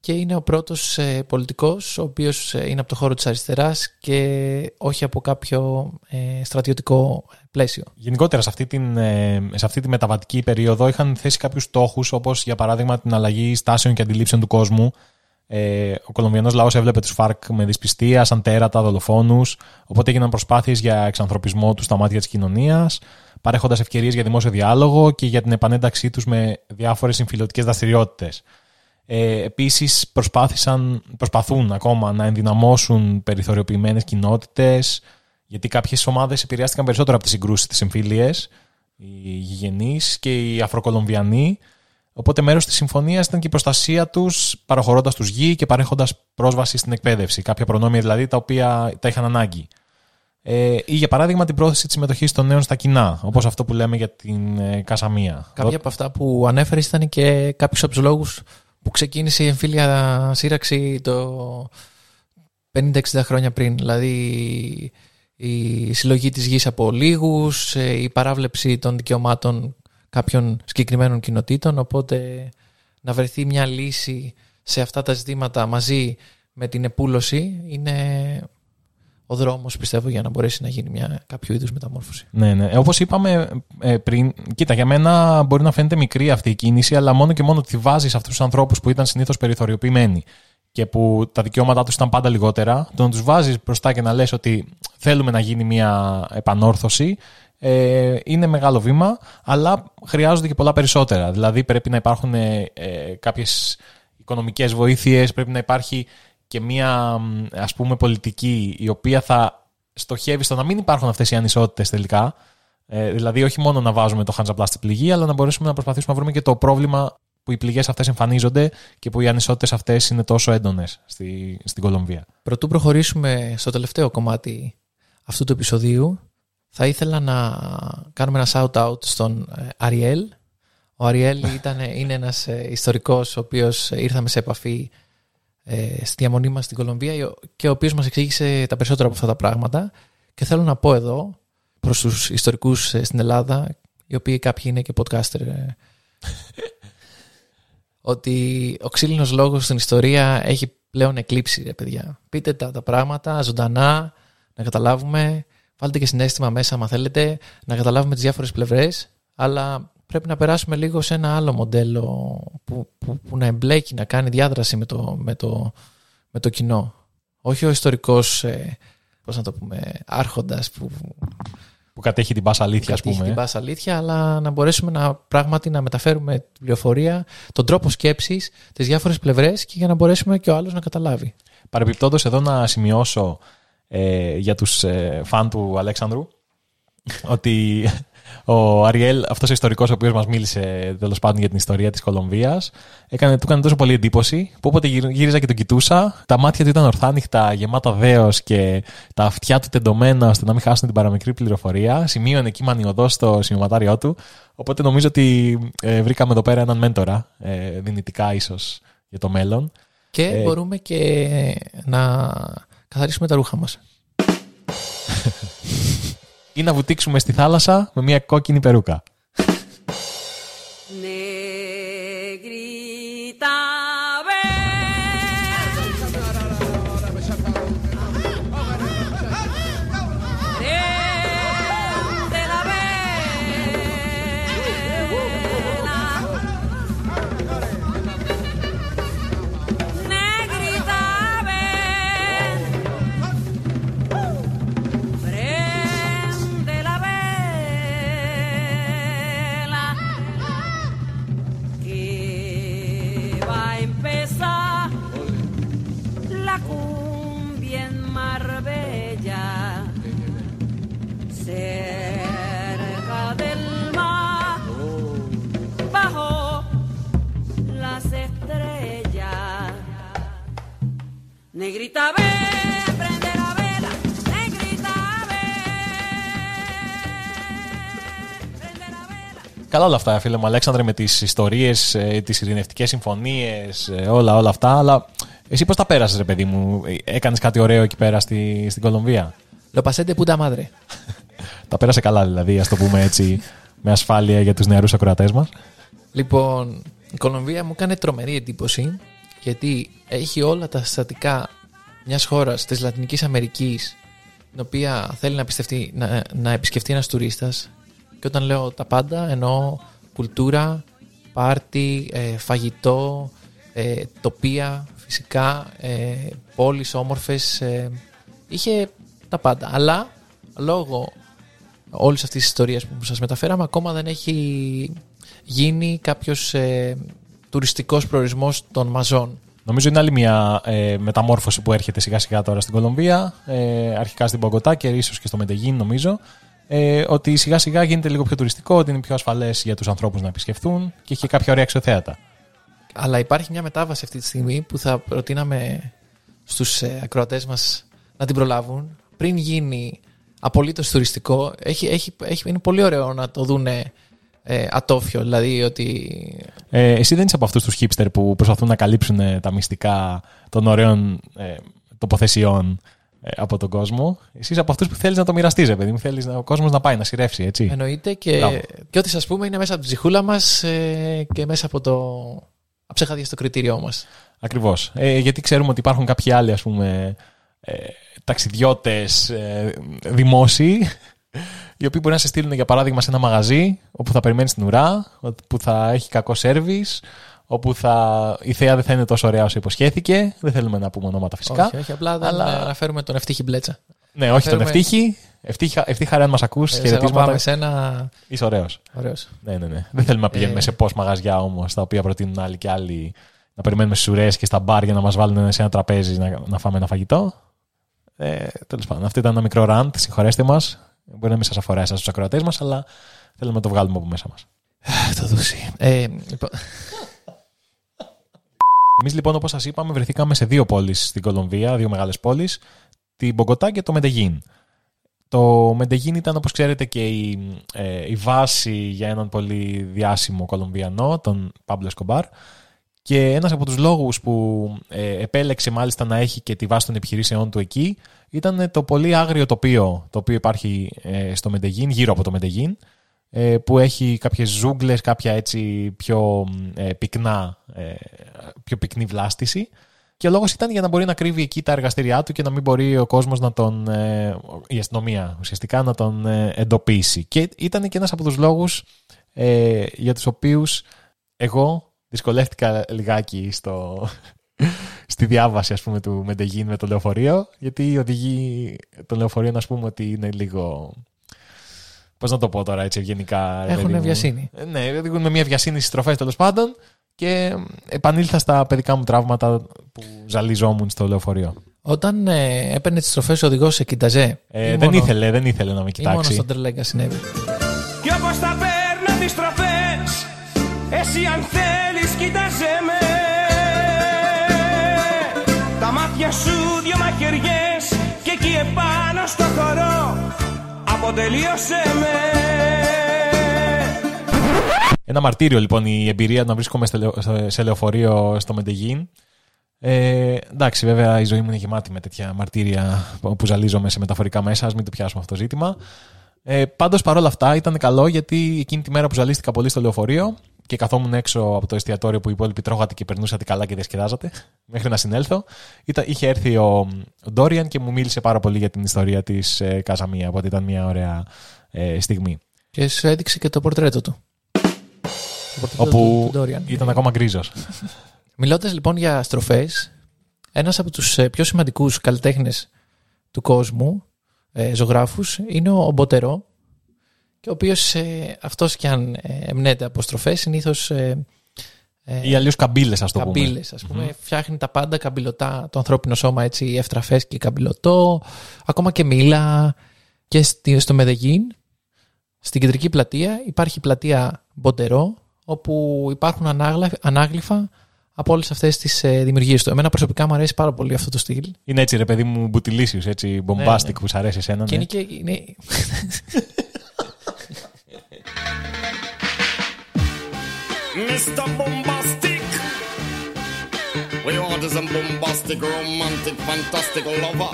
και είναι ο πρώτος ε, πολιτικός ο οποίος ε, είναι από το χώρο της αριστεράς και όχι από κάποιο ε, στρατιωτικό πλαίσιο. Γενικότερα σε αυτή, την, σε αυτή τη μεταβατική περίοδο είχαν θέσει κάποιους στόχους όπως για παράδειγμα την αλλαγή στάσεων και αντιλήψεων του κόσμου. Ο Κολομβιανός λαός έβλεπε τους ΦΑΡΚ με δυσπιστία, σαν τέρατα, δολοφόνους, οπότε έγιναν προσπάθειες για εξανθρωπισμό τους στα μάτια της κοινωνίας, παρέχοντας ευκαιρίες για δημόσιο διάλογο και για την επανένταξή τους με διάφορες συμφιλωτικές δραστηριότητες. Ε, επίσης προσπάθησαν, προσπαθούν ακόμα να ενδυναμώσουν περιθωριοποιημένες κοινότητες γιατί κάποιες ομάδες επηρεάστηκαν περισσότερο από τις συγκρούσεις της εμφύλιες οι γηγενείς και οι Αφροκολομβιανοί οπότε μέρος της συμφωνίας ήταν και η προστασία τους παραχωρώντας τους γη και παρέχοντας πρόσβαση στην εκπαίδευση κάποια προνόμια δηλαδή τα οποία τα είχαν ανάγκη ε, ή για παράδειγμα την πρόθεση της συμμετοχής των νέων στα κοινά, όπως αυτό που λέμε για την ε, Κασαμία. Κάποια από αυτά που ανέφερες ήταν και κάποιους από τους λόγους που ξεκίνησε η εμφύλια σύραξη το 50-60 χρόνια πριν. Δηλαδή η συλλογή της γης από λίγους, ε, η παράβλεψη των δικαιωμάτων κάποιων συγκεκριμένων κοινοτήτων, οπότε να βρεθεί μια λύση σε αυτά τα ζητήματα μαζί με την επούλωση είναι ο δρόμος πιστεύω για να μπορέσει να γίνει μια κάποιο είδους μεταμόρφωση. Ναι, ναι. Όπως είπαμε ε, πριν, κοίτα για μένα μπορεί να φαίνεται μικρή αυτή η κίνηση αλλά μόνο και μόνο ότι βάζεις αυτούς τους ανθρώπους που ήταν συνήθως περιθωριοποιημένοι και που τα δικαιώματά τους ήταν πάντα λιγότερα, το να τους βάζεις μπροστά και να λες ότι θέλουμε να γίνει μια επανόρθωση ε, είναι μεγάλο βήμα, αλλά χρειάζονται και πολλά περισσότερα. Δηλαδή πρέπει να υπάρχουν ε, ε κάποιες οικονομικές βοήθειες, πρέπει να υπάρχει και μια ας πούμε πολιτική η οποία θα στοχεύει στο να μην υπάρχουν αυτές οι ανισότητες τελικά. Ε, δηλαδή όχι μόνο να βάζουμε το χάντζαπλά στην πληγή, αλλά να μπορέσουμε να προσπαθήσουμε να βρούμε και το πρόβλημα που οι πληγές αυτές εμφανίζονται και που οι ανισότητες αυτές είναι τόσο έντονες στη, στην Κολομβία. Πρωτού προχωρήσουμε στο τελευταίο κομμάτι αυτού του επεισοδίου, θα ήθελα να κάνουμε ένα shout-out στον ε, Αριέλ. Ο Αριέλ ήταν, είναι ένας ε, ιστορικός ο οποίος ήρθαμε σε επαφή ε, στη διαμονή μας στην Κολομβία και ο οποίος μας εξήγησε τα περισσότερα από αυτά τα πράγματα και θέλω να πω εδώ προς τους ιστορικούς ε, στην Ελλάδα οι οποίοι κάποιοι είναι και podcaster ε, *laughs* ότι ο ξύλινος λόγος στην ιστορία έχει πλέον εκλείψει ρε παιδιά. Πείτε τα, τα πράγματα ζωντανά να καταλάβουμε βάλτε και συνέστημα μέσα αν θέλετε να καταλάβουμε τις διάφορες πλευρές αλλά πρέπει να περάσουμε λίγο σε ένα άλλο μοντέλο που, που, που να εμπλέκει, να κάνει διάδραση με το, με το, με το κοινό. Όχι ο ιστορικός, ε, πώς να το πούμε, άρχοντας που, που κατέχει την πάσα αλήθεια, ας πούμε. την πάσα αλήθεια, αλλά να μπορέσουμε να πράγματι να μεταφέρουμε την πληροφορία, τον τρόπο σκέψης, τις διάφορες πλευρές και για να μπορέσουμε και ο άλλος να καταλάβει. Παρεμπιπτόντως, εδώ να σημειώσω ε, για τους ε, φαν του Αλέξανδρου ότι ο Αριέλ, αυτός ο ιστορικός ο οποίος μας μίλησε τέλος πάντων για την ιστορία της Κολομβίας, έκανε, του έκανε τόσο πολύ εντύπωση που όποτε γύριζα και τον κοιτούσα, τα μάτια του ήταν ορθάνυχτα, γεμάτα δέος και τα αυτιά του τεντωμένα ώστε να μην χάσουν την παραμικρή πληροφορία. Σημείωνε εκεί μανιωδώ στο σημειωματάριό του. Οπότε νομίζω ότι ε, βρήκαμε εδώ πέρα έναν μέντορα, ε, δυνητικά ίσως για το μέλλον. Και ε, μπορούμε και να καθαρίσουμε τα ρούχα μας. *laughs* ή να βουτήξουμε στη θάλασσα με μια κόκκινη περούκα. Negrita, ven, prende la vela, negrita, ven, prende la vela. Καλά όλα αυτά, φίλε μου Αλέξανδρε, με τις ιστορίες, τις ειρηνευτικές συμφωνίες, όλα, όλα αυτά. Αλλά εσύ πώς τα πέρασες, ρε παιδί μου, έκανες κάτι ωραίο εκεί πέρα στη, στην Κολομβία; Lo pasé de puta madre. *laughs* Τα πέρασε καλά, δηλαδή, ας το πούμε έτσι, με ασφάλεια για τους νεαρούς ακροατές μας; Λοιπόν, η Κολομβία μου έκανε τρομερή εντύπωση γιατί έχει όλα τα συστατικά μιας χώρας της Λατινικής Αμερικής την οποία θέλει να, πιστευτεί, να, να επισκεφτεί ένας τουρίστας και όταν λέω τα πάντα εννοώ κουλτούρα, πάρτι, ε, φαγητό, ε, τοπία, φυσικά, ε, πόλεις όμορφες, ε, είχε τα πάντα. Αλλά λόγω όλης αυτής της ιστορίας που σας μεταφέραμε ακόμα δεν έχει γίνει κάποιος ε, τουριστικός προορισμός των μαζών. Νομίζω είναι άλλη μια ε, μεταμόρφωση που έρχεται σιγά σιγά τώρα στην Κολομβία, ε, αρχικά στην Πογκοτά και ίσως και στο Μετεγίν νομίζω, ε, ότι σιγά σιγά γίνεται λίγο πιο τουριστικό, ότι είναι πιο ασφαλές για τους ανθρώπους να επισκεφθούν και έχει και κάποια ωραία αξιοθέατα. Αλλά υπάρχει μια μετάβαση αυτή τη στιγμή που θα προτείναμε στους ε, ακροατές μας να την προλάβουν πριν γίνει απολύτως τουριστικό. Έχει, έχει, έχει, είναι πολύ ωραίο να το δούνε ε, ατόφιο, δηλαδή ότι Ε, εσύ δεν είσαι από αυτούς τους hipster που προσπαθούν να καλύψουν ε, τα μυστικά των ωραίων ε, τοποθεσιών ε, από τον κόσμο. Εσύ είσαι από αυτούς που θέλεις να το μοιραστείς, ρε παιδί μου. Θέλεις να, ο κόσμος να πάει, να σειρεύσει, έτσι. εννοείται και, Μπράβο. και ό,τι σας πούμε είναι μέσα από την ψυχούλα μας ε, και μέσα από το αψέχαδια στο κριτήριό μας. Ακριβώς. Ε, γιατί ξέρουμε ότι υπάρχουν κάποιοι άλλοι, ας πούμε, ε, ταξιδιώτες ε, δημόσιοι, οι οποίοι μπορεί να σε στείλουν, για παράδειγμα, σε ένα μαγαζί, όπου θα περιμένεις την ουρά, όπου θα έχει κακό σέρβις, όπου θα, η θέα δεν θα είναι τόσο ωραία όσο υποσχέθηκε. Δεν θέλουμε να πούμε ονόματα φυσικά. Όχι, όχι, απλά δεν Αλλά- αναφέρουμε τον ευτύχη μπλέτσα. Ναι, όχι τον Φέρουμε- Ευτύχη. Ευτύχα, ευτύχα ρε, αν μας ακούς, Ε, σε αγαπάμε χαιρετίσματα. σένα. Είσαι ωραίος. Ωραίος. Ναι, ναι, ναι. Δεν θέλουμε να πηγαίνουμε Ε. σε πώ μαγαζιά όμως, τα οποία προτείνουν άλλοι και άλλοι να περιμένουμε στις ουρές και στα μπαρ για να μας βάλουν σε ένα τραπέζι να, να φάμε ένα φαγητό. Ε, Τέλος πάντων, αυτό ήταν ένα μικρό rant. Συγχωρέστε μας. Μπορεί να μην σας αφορά εσάς τους ακροατές μας, αλλά θέλουμε να το βγάλουμε από μέσα μας. Το δούσει. Ε, λοιπόν, Εμείς λοιπόν, όπως σας είπαμε, βρεθήκαμε σε δύο πόλεις στην Κολομβία, δύο μεγάλες πόλεις, την Μπογκοτά και το Μεντεγίν. Το Μεντεγίν ήταν, όπως ξέρετε, και η, ε, η βάση για έναν πολύ διάσημο Κολομβιανό, τον Πάμπλο Εσκομπάρ. Και ένας από τους λόγους που ε, επέλεξε μάλιστα να έχει και τη βάση των επιχειρήσεών του εκεί ήταν το πολύ άγριο τοπίο το οποίο υπάρχει ε, στο Μεντεγίν, γύρω από το Μεντεγίν, ε, που έχει κάποιες ζούγκλες, κάποια έτσι πιο ε, πυκνά, ε, πιο πυκνή βλάστηση. Και ο λόγος ήταν για να μπορεί να κρύβει εκεί τα εργαστήριά του και να μην μπορεί ο κόσμος να τον, ε, η αστυνομία ουσιαστικά να τον ε, εντοπίσει. Και ήταν και ένας από τους λόγους ε, για τους οποίους εγώ δυσκολεύτηκα λιγάκι στο, στη διάβαση ας πούμε του Μεντεγίν με το λεωφορείο γιατί οι οδηγοί των λεωφορείων ας πούμε ότι είναι λίγο πώς να το πω τώρα έτσι ευγενικά ρε Έχουν παιδί μου. βιασύνη. Ε, ναι οδηγούν με μια βιασύνη στις στροφές τέλος πάντων και επανήλθα στα παιδικά μου τραύματα που ζαλιζόμουν στο λεωφορείο όταν ε, έπαιρνε τις τροφέ ο οδηγός σε κοιταζέ. ε, ή δεν, μόνο- ήθελε, δεν ήθελε να με Ή μόνο κοιτάξει στον τρελέγκα συνέβη. Κι όπως τα παίρνω τις τροφές Εσύ αν θέλεις κοίταζε με Τα μάτια σου δυο μαχαιριές Και εκεί επάνω στο χορό Αποτελείωσε με Ένα μαρτύριο λοιπόν η εμπειρία να βρίσκομαι σε λεω- σε- σε λεωφορείο στο Μεντεγίν. Ε, εντάξει, βέβαια η ζωή μου είναι γεμάτη με τέτοια μαρτύρια που ζαλίζομαι σε μεταφορικά μέσα. Α μην το πιάσουμε αυτό το ζήτημα. Ε, Πάντως παρόλα αυτά ήταν καλό γιατί εκείνη τη μέρα που ζαλίστηκα πολύ στο λεωφορείο και καθόμουν έξω από το εστιατόριο που οι υπόλοιποι τρώγατε και περνούσατε καλά και διασκεδάζατε μέχρι να συνέλθω. Ήταν, είχε έρθει ο, ο Ντόριαν και μου μίλησε πάρα πολύ για την ιστορία της ε, Καζαμία. Οπότε ήταν μια ωραία ε, στιγμή. Και σου έδειξε και το πορτρέτο του. Το πορτρέτο Όπου του, του Dorian. ήταν ακόμα γκρίζος. Μιλώντας λοιπόν για στροφές, ένας από τους πιο σημαντικούς καλλιτέχνες του κόσμου, ε, ζωγράφους, είναι ο Μποτερό. Και ο οποίος αυτός κι αν ε, εμπνέεται από στροφές, συνήθως. Ε, ε, Ή αλλιώς καμπύλες, ας το πούμε. καμπύλες, ας πούμε. Φτιάχνει τα πάντα καμπυλωτά, το ανθρώπινο σώμα έτσι ευτραφέ και καμπυλωτό. Ακόμα και μήλα. Και στη- στο Μεδεγίν, στην κεντρική πλατεία, υπάρχει η πλατεία Μποντερό, όπου υπάρχουν ανάγλα- ανάγλυφα από όλες αυτές τις ε, δημιουργίες του. Εμένα προσωπικά μου αρέσει πάρα πολύ αυτό το στυλ. Είναι έτσι ρε παιδί μου μπουτιλίσιος, έτσι bombastic ναι. που σ' αρέσει εσένα. Και ναι. είναι και. Είναι... *laughs* Mr. Bombastic. We want is a bombastic, romantic, fantastic lover.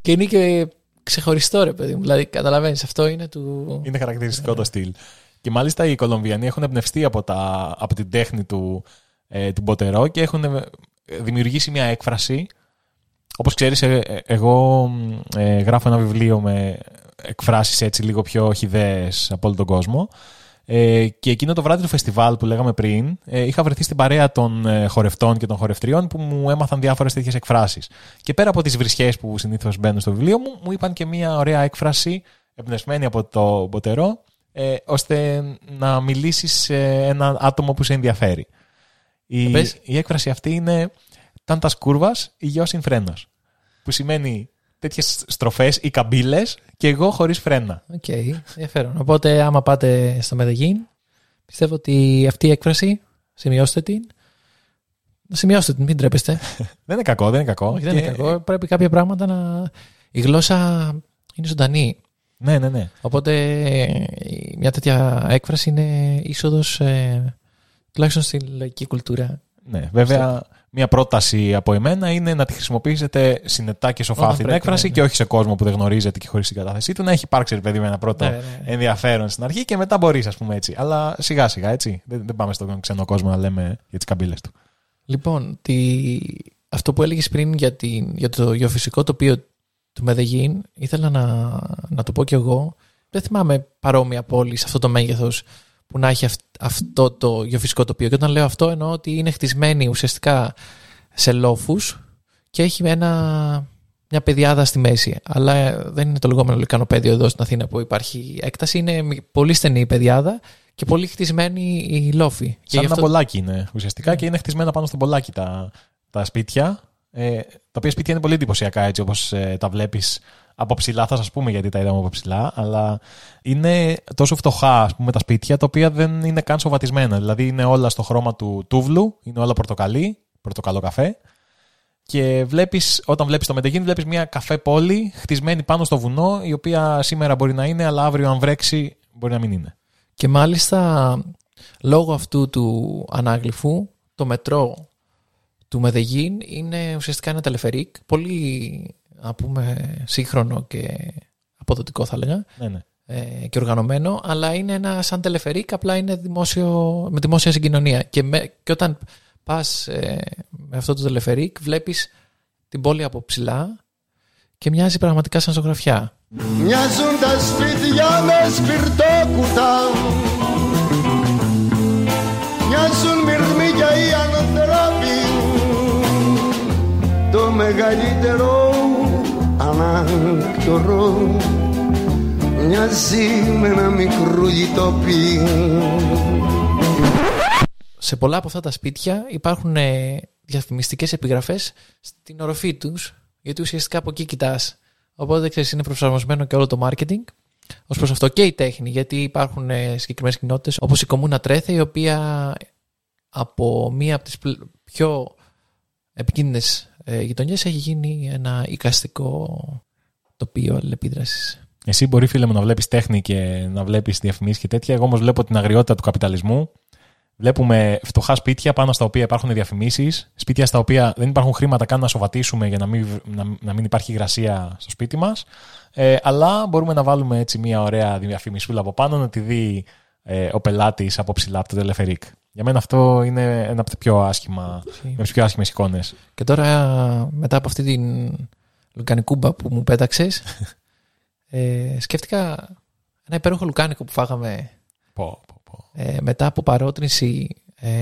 και είναι και ξεχωριστό, ρε παιδί μου. Δηλαδή, καταλαβαίνεις, αυτό είναι του. Είναι χαρακτηριστικό το στυλ. Και μάλιστα οι Κολομβιανοί έχουν εμπνευστεί από, τα, από την τέχνη του, ε, του Μποτερό και έχουν ε, δημιουργήσει μια έκφραση. Όπως ξέρεις, ε, ε, εγώ μ, ε, γράφω ένα βιβλίο με εκφράσεις έτσι λίγο πιο χιδαίες από όλο τον κόσμο. Ε, και εκείνο το βράδυ του φεστιβάλ που λέγαμε πριν, ε, είχα βρεθεί στην παρέα των ε, χορευτών και των χορευτριών που μου έμαθαν διάφορες τέτοιες εκφράσεις. Και πέρα από τις βρισχές που συνήθως μπαίνουν στο βιβλίο μου, μου είπαν και μια ωραία έκφραση εμπνευσμένη από το Μποτερό, ε, ώστε να μιλήσεις σε ένα άτομο που σε ενδιαφέρει. Η, πες. η έκφραση αυτή είναι «Τάντας κούρβας, υγιός συν φρένος», που σημαίνει τέτοιες στροφές ή καμπύλες και εγώ χωρίς φρένα. Οκ, ενδιαφέρον. Οπότε, άμα πάτε στο Μεδεγίν, πιστεύω ότι αυτή η έκφραση, σημειώστε την. Σημειώστε την, μην τρέπεστε. *laughs* Δεν είναι κακό, δεν είναι κακό. Όχι, δεν Και- είναι κακό. Πρέπει κάποια πράγματα να. Η γλώσσα είναι ζωντανή. Ναι, ναι, ναι. Οπότε ε, μια τέτοια έκφραση είναι είσοδος ε, τουλάχιστον στη λαϊκή κουλτούρα. ναι. Βέβαια, μια πρόταση από εμένα είναι να τη χρησιμοποιήσετε συνετά και σοφά Όταν αυτή την πρέπει, έκφραση ναι, και όχι σε κόσμο που δεν γνωρίζετε και χωρίς την κατάθεσή του. Να έχει υπάρξει, ρε παιδί, με ένα πρώτο Ναι, ναι, ναι. ενδιαφέρον στην αρχή και μετά μπορείς, ας πούμε έτσι. Αλλά σιγά σιγά έτσι. Δεν, δεν πάμε στον ξένο κόσμο να λέμε για τις καμπύλες του. Λοιπόν, τη... αυτό που έλεγες πριν για, την... για το γεωφυσικό τοπίο του Μεδεγίν, ήθελα να, να το πω κι εγώ. Δεν θυμάμαι παρόμοια πόλη σε αυτό το μέγεθος που να έχει αυ- αυτό το γεωφυσικό τοπίο. Και όταν λέω αυτό εννοώ ότι είναι χτισμένη ουσιαστικά σε λόφους και έχει ένα, μια πεδιάδα στη μέση. Αλλά ε, δεν είναι το λεγόμενο λικανοπέδιο εδώ στην Αθήνα που υπάρχει έκταση. Είναι μι- πολύ στενή η πεδιάδα και πολύ χτισμένη η λόφη. Και Σαν γι' ένα αυτό- μπολάκι είναι ουσιαστικά και είναι χτισμένα πάνω στο μπολάκι τα, τα σπίτια. Ε, τα οποία σπίτια είναι πολύ εντυπωσιακά έτσι όπως τα βλέπεις από ψηλά. Θα σας πούμε γιατί τα είδαμε από ψηλά. Αλλά είναι τόσο φτωχά ας πούμε, τα σπίτια τα οποία δεν είναι καν σοβατισμένα. Δηλαδή είναι όλα στο χρώμα του τούβλου, είναι όλα πορτοκαλί, πορτοκαλό καφέ. Και βλέπεις, όταν βλέπεις το Μεντεγίν, βλέπεις μια καφέ πόλη χτισμένη πάνω στο βουνό, η οποία σήμερα μπορεί να είναι, αλλά αύριο, αν βρέξει, μπορεί να μην είναι. Και μάλιστα λόγω αυτού του ανάγλυφου το μετρό του Μεδεγίν είναι ουσιαστικά ένα τελεφερίκ πολύ να πούμε σύγχρονο και αποδοτικό θα έλεγα Ναι, ναι. ε, και οργανωμένο αλλά είναι ένα σαν τελεφερίκ απλά είναι δημόσιο, με δημόσια συγκοινωνία. Και, με, και όταν πας ε, με αυτό το τελεφερίκ βλέπεις την πόλη από ψηλά και μοιάζει πραγματικά σαν ζωγραφιά. Μοιάζουν τα σπίτια με σπιρτόκουτα. Μοιάζουν μυρμήκια οι ανθρώποι Το μεγαλύτερο ανάκτορο Μοιάζει με ένα μικρό γητόπι σε πολλά από αυτά τα σπίτια υπάρχουν ε, διαφημιστικές επιγραφές στην οροφή τους, γιατί ουσιαστικά από εκεί κοιτάς. Οπότε ξέρεις, είναι προσαρμοσμένο και όλο το marketing ως προς αυτό και η τέχνη, γιατί υπάρχουν ε, συγκεκριμένες κοινότητες όπως η Κομμούνα Τρέθε, η οποία από μία από τις πλ- πιο επικίνδυνες ε, γειτονιές έχει γίνει ένα οικαστικό τοπίο αλληλεπίδρασης. Εσύ μπορεί, φίλε μου, να βλέπεις τέχνη και να βλέπεις διαφημίσεις και τέτοια. Εγώ όμως βλέπω την αγριότητα του καπιταλισμού. Βλέπουμε φτωχά σπίτια πάνω στα οποία υπάρχουν διαφημίσεις. Σπίτια στα οποία δεν υπάρχουν χρήματα καν να σοβατήσουμε για να μην, να, να μην υπάρχει υγρασία στο σπίτι μας. Ε, αλλά μπορούμε να βάλουμε έτσι μια ωραία διαφημισούλα από πάνω να τη δει ε, ο πελάτης από ψηλά από το τελεφερίκ. Για μένα αυτό είναι ένα από τα πιο άσχημα, με τις πιο άσχημες εικόνες. Και τώρα μετά από αυτή την λουκανικούμπα που μου πέταξες *laughs* ε, σκέφτηκα ένα υπέροχο λουκάνικο που φάγαμε Πω, πω, πω. ε, μετά από παρότρινση ε,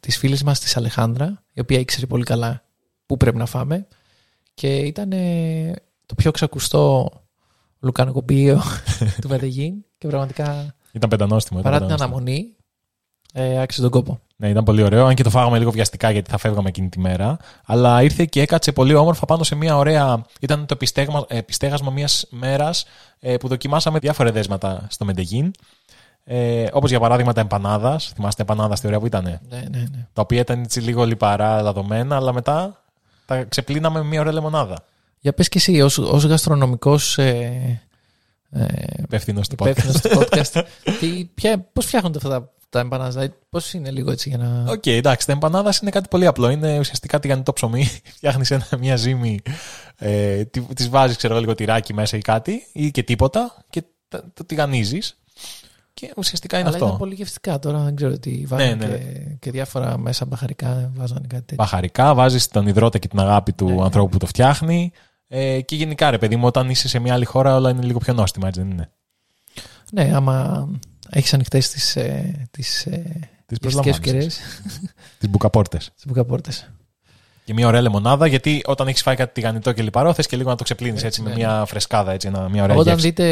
της φίλης μας της Αλεχάνδρα η οποία ήξερε πολύ καλά πού πρέπει να φάμε και ήταν ε, το πιο ξακουστό λουκανικοποιείο *laughs* του Μεδεγίν και πραγματικά Ήταν πεντανόστιμο. ήταν παρά την πεντανόστιμο. αναμονή Ε, άξιζε τον κόπο. Ναι, ήταν πολύ ωραίο. Αν και το φάγαμε λίγο βιαστικά γιατί θα φεύγαμε εκείνη τη μέρα. Αλλά ήρθε και έκατσε πολύ όμορφα πάνω σε μια ωραία. Ήταν το επιστέγμα, επιστέγασμα μιας μέρας που δοκιμάσαμε διάφορα δέσματα στο Μεντεγίν. Ε, Όπως για παράδειγμα τα εμπανάδας. Θυμάστε εμπανάδα τι ωραία που ήταν. Ναι, ναι, ναι. Τα οποία ήταν έτσι λίγο λιπαρά λαδωμένα, αλλά μετά τα ξεπλύναμε με μια ωραία λεμονάδα. Για πες και εσύ, ως, ως γαστρονομικός ε, ε, Υπεύθυνο του podcast. υπεύθυνος του podcast, τι, ποια, πώς φτιάχνονται αυτά τα, τα εμπανάδας, δηλαδή πώς είναι λίγο έτσι για να... Οκ, εντάξει, τα εμπανάδας είναι κάτι πολύ απλό. Είναι ουσιαστικά τηγανιτό ψωμί. *laughs* Φτιάχνεις μια ζύμη, ε, τη βάζεις, ξέρω εγώ, λίγο τυράκι μέσα ή κάτι, ή και τίποτα, και τα- το τηγανίζεις. Και ουσιαστικά είναι Αλλά αυτό. ήταν πολύ γευστικά τώρα, δεν ξέρω τι βάζανε ναι, ναι. και, και διάφορα μέσα μπαχαρικά βάζανε κάτι τέτοιο. Μπαχαρικά, βάζεις τον υδρότα και την αγάπη του Ναι, ναι. ανθρώπου που το φτιάχνει. Ε, και γενικά, ρε παιδί μου, όταν είσαι σε μια άλλη χώρα, όλα είναι λίγο πιο νόστιμα, έτσι δεν είναι; Ναι, άμα έχεις ανοιχτές τις, ε, τις ε, Τις γευστικές ευκαιρίες, Τις μπουκαπόρτες. *laughs* τις μπουκαπόρτες. Και μια ωραία λεμονάδα, γιατί όταν έχεις φάει κάτι τηγανιτό και λιπαρό, θες και λίγο να το ξεπλύνεις έτσι, Έτσι, με ναι. μια φρεσκάδα, έτσι, ένα, μια ωραία Όταν γεύση. δείτε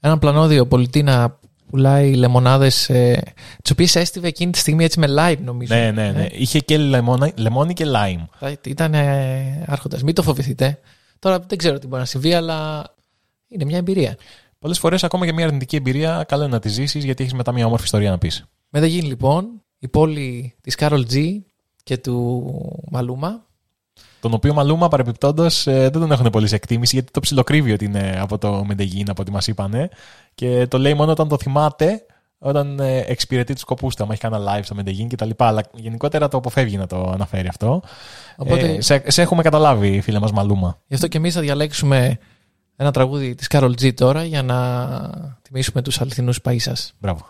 έναν πλανόδιο πολιτή να πουλάει λεμονάδες ε, τις οποίες έστειβε εκείνη τη στιγμή έτσι με live νομίζω. Ναι, ναι, ναι. Είχε και λεμόνα, λεμόνι και lime. Θα Ήταν ε, άρχοντας. Μην το φοβηθείτε. Τώρα δεν ξέρω τι μπορεί να συμβεί, αλλά είναι μια εμπειρία. Πολλές φορές, ακόμα για μια αρνητική εμπειρία, καλό είναι να τη ζήσεις, γιατί έχεις μετά μια όμορφη ιστορία να πεις. Με δεν γίνει λοιπόν η πόλη της Κάρολ G και του Μαλούμα. Τον οποίο Μαλούμα παρεμπιπτόντως δεν τον έχουν πολύ σε εκτίμηση, γιατί το ψιλοκρύβει ότι είναι από το Μεντεγίν, από ό,τι μας είπανε. Και το λέει μόνο όταν το θυμάται, όταν ε, εξυπηρετεί τους σκοπούς του. Αν έχει κανένα live στο Μεντεγίν κτλ. Αλλά γενικότερα το αποφεύγει να το αναφέρει αυτό. Οπότε Ε, σε, σε έχουμε καταλάβει, φίλε μας Μαλούμα. γι' αυτό και εμείς θα διαλέξουμε ένα τραγούδι της Κάρολ G τώρα για να τιμήσουμε τους αληθινούς παΐσας. Μπράβο.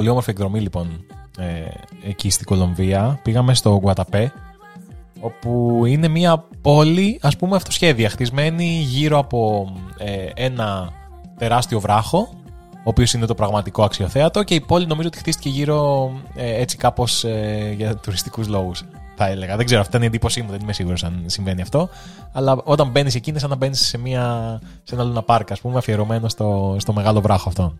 Πολύ όμορφη εκδρομή λοιπόν ε, εκεί στην Κολομβία. Πήγαμε στο Γουαταπέ, όπου είναι μια πόλη ας πούμε αυτοσχέδια, χτισμένη γύρω από ε, ένα τεράστιο βράχο, ο οποίος είναι το πραγματικό αξιοθέατο και η πόλη νομίζω ότι χτίστηκε γύρω ε, έτσι κάπως ε, για τουριστικούς λόγους. Θα έλεγα. Δεν ξέρω, αυτή ήταν η εντύπωσή μου, δεν είμαι σίγουρος αν συμβαίνει αυτό. Αλλά όταν μπαίνεις εκεί είναι σαν να μπαίνεις σε, μια, σε ένα λούνα πάρκα, ας πούμε, αφιερωμένο στο, στο μεγάλο βράχο αυτό.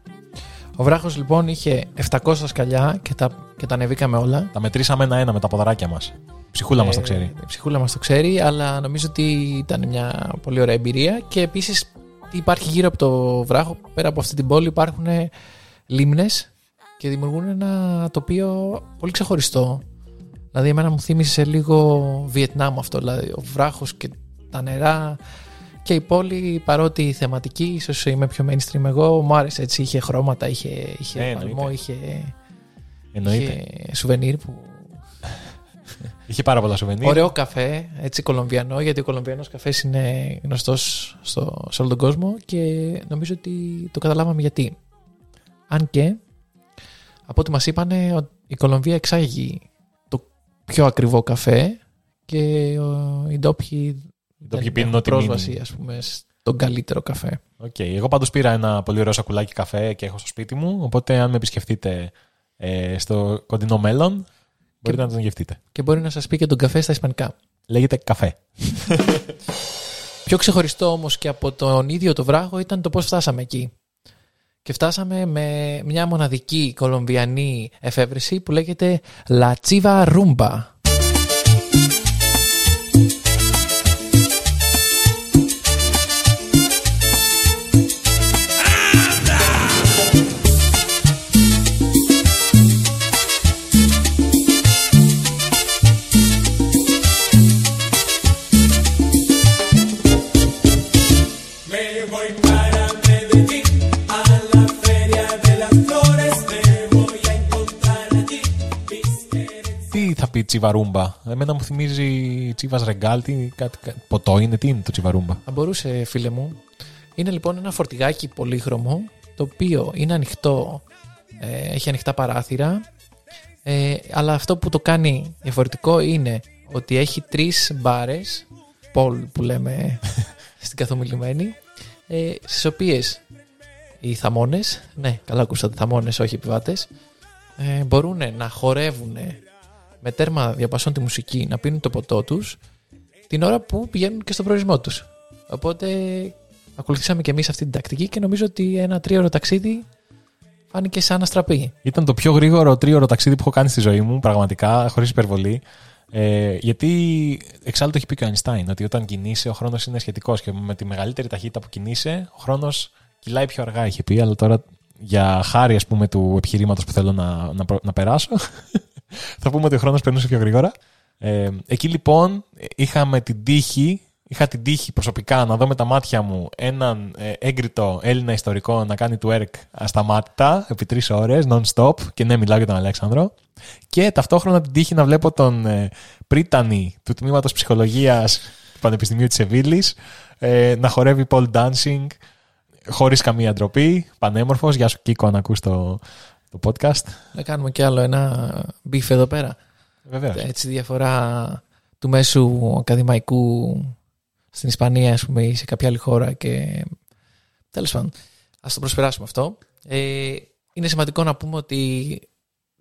Ο βράχος λοιπόν είχε 700 σκαλιά και τα, και τα ανεβήκαμε όλα. Τα μετρήσαμε ένα-ένα με τα ποδαράκια μας. Ψυχούλα μας το ξέρει. Ε, Η ψυχούλα μας το ξέρει, αλλά νομίζω ότι ήταν μια πολύ ωραία εμπειρία και επίσης τι υπάρχει γύρω από το βράχο, πέρα από αυτή την πόλη υπάρχουν λίμνες και δημιουργούν ένα τοπίο πολύ ξεχωριστό. Δηλαδή εμένα μου θύμισε λίγο Βιετνάμ αυτό, δηλαδή ο βράχος και τα νερά και η πόλη παρότι θεματική, ίσως είμαι πιο mainstream εγώ, μου άρεσε έτσι, είχε χρώματα, είχε, είχε Ε, παλμό, εννοείται. είχε, Εννοείται. είχε σουβενίρ που Είχε πάρα πολλά σουβενίρ. Ωραίο καφέ, έτσι κολομβιανό, γιατί ο κολομβιανός καφές είναι γνωστός στο, σε όλο τον κόσμο και νομίζω ότι το καταλάβαμε γιατί. Αν και, από ό,τι μας είπανε, ο- η Κολομβία εξάγει το πιο ακριβό καφέ και ο, οι ντόπιοι ντόπιοι δεν πίνουν έχουν ό,τι πρόσβαση, μείνει. ας πούμε, στον καλύτερο καφέ. Οκ. Εγώ πάντως πήρα ένα πολύ ωραίο σακουλάκι καφέ και έχω στο σπίτι μου. Οπότε, αν με επισκεφτείτε ε, στο κοντινό μέλλον, μπορείτε να τον γευτείτε. Και μπορεί να σας πει και τον καφέ στα ισπανικά. Λέγεται café. *laughs* Πιο ξεχωριστό όμως και από τον ίδιο το βράχο ήταν το πώς φτάσαμε εκεί. Και φτάσαμε με μια μοναδική κολομβιανή εφεύρεση που λέγεται La Chiva Rumba. Τσιβαρούμπα. Εμένα μου θυμίζει τσίβας ρεγκάλ. Τι, κάτι, κάτι- ποτό είναι, τι είναι το τσιβαρούμπα; Θα μπορούσε, φίλε μου. Είναι λοιπόν ένα φορτηγάκι πολύχρωμο, το οποίο είναι ανοιχτό, ε, έχει ανοιχτά παράθυρα, ε, αλλά αυτό που το κάνει διαφορετικό είναι ότι έχει τρεις μπάρες, πολ που λέμε *laughs* στην καθομιλημένη, ε, στις οποίες οι θαμώνες, ναι, καλά ακούσατε, θαμώνες, όχι επιβάτες, ε, μπορούν να χορεύουν με τέρμα διαπασών τη μουσική, να πίνουν το ποτό τους την ώρα που πηγαίνουν και στον προορισμό τους. Οπότε ακολουθήσαμε και εμείς αυτή την τακτική και νομίζω ότι ένα τρίωρο ταξίδι φάνηκε σαν αστραπή. Ήταν το πιο γρήγορο τρίωρο ταξίδι που έχω κάνει στη ζωή μου, πραγματικά, χωρίς υπερβολή. Ε, γιατί εξάλλου το έχει πει και ο Einstein, ότι όταν κινείσαι ο χρόνος είναι σχετικός και με τη μεγαλύτερη ταχύτητα που κινείσαι, ο χρόνος κυλάει πιο αργά, είχε πει. Αλλά τώρα για χάρη ας πούμε, του επιχειρήματος που θέλω να, να, προ- να περάσω, θα πούμε ότι ο χρόνος περνούσε πιο γρήγορα. Ε, εκεί λοιπόν είχαμε την τύχη, είχα την τύχη προσωπικά να δω με τα μάτια μου έναν ε, έγκριτο Έλληνα ιστορικό να κάνει twerk ασταμάτητα επί τρεις ώρες, non-stop. Και ναι, μιλάω για τον Αλέξανδρο. Και ταυτόχρονα την τύχη να βλέπω τον ε, πρίτανη του τμήματος ψυχολογίας του Πανεπιστημίου της Σεβίλλης ε, να χορεύει pole dancing χωρίς καμία ντροπή. Πανέμορφος. Γεια σου, Κίκο, αν ακούς το, το podcast. Να κάνουμε κι άλλο ένα beef εδώ πέρα. Βεβαίως. Έτσι διαφορά του μέσου ακαδημαϊκού στην Ισπανία, ας πούμε, ή σε κάποια άλλη χώρα και τέλος πάντων, ας το προσπεράσουμε αυτό. Ε, είναι σημαντικό να πούμε ότι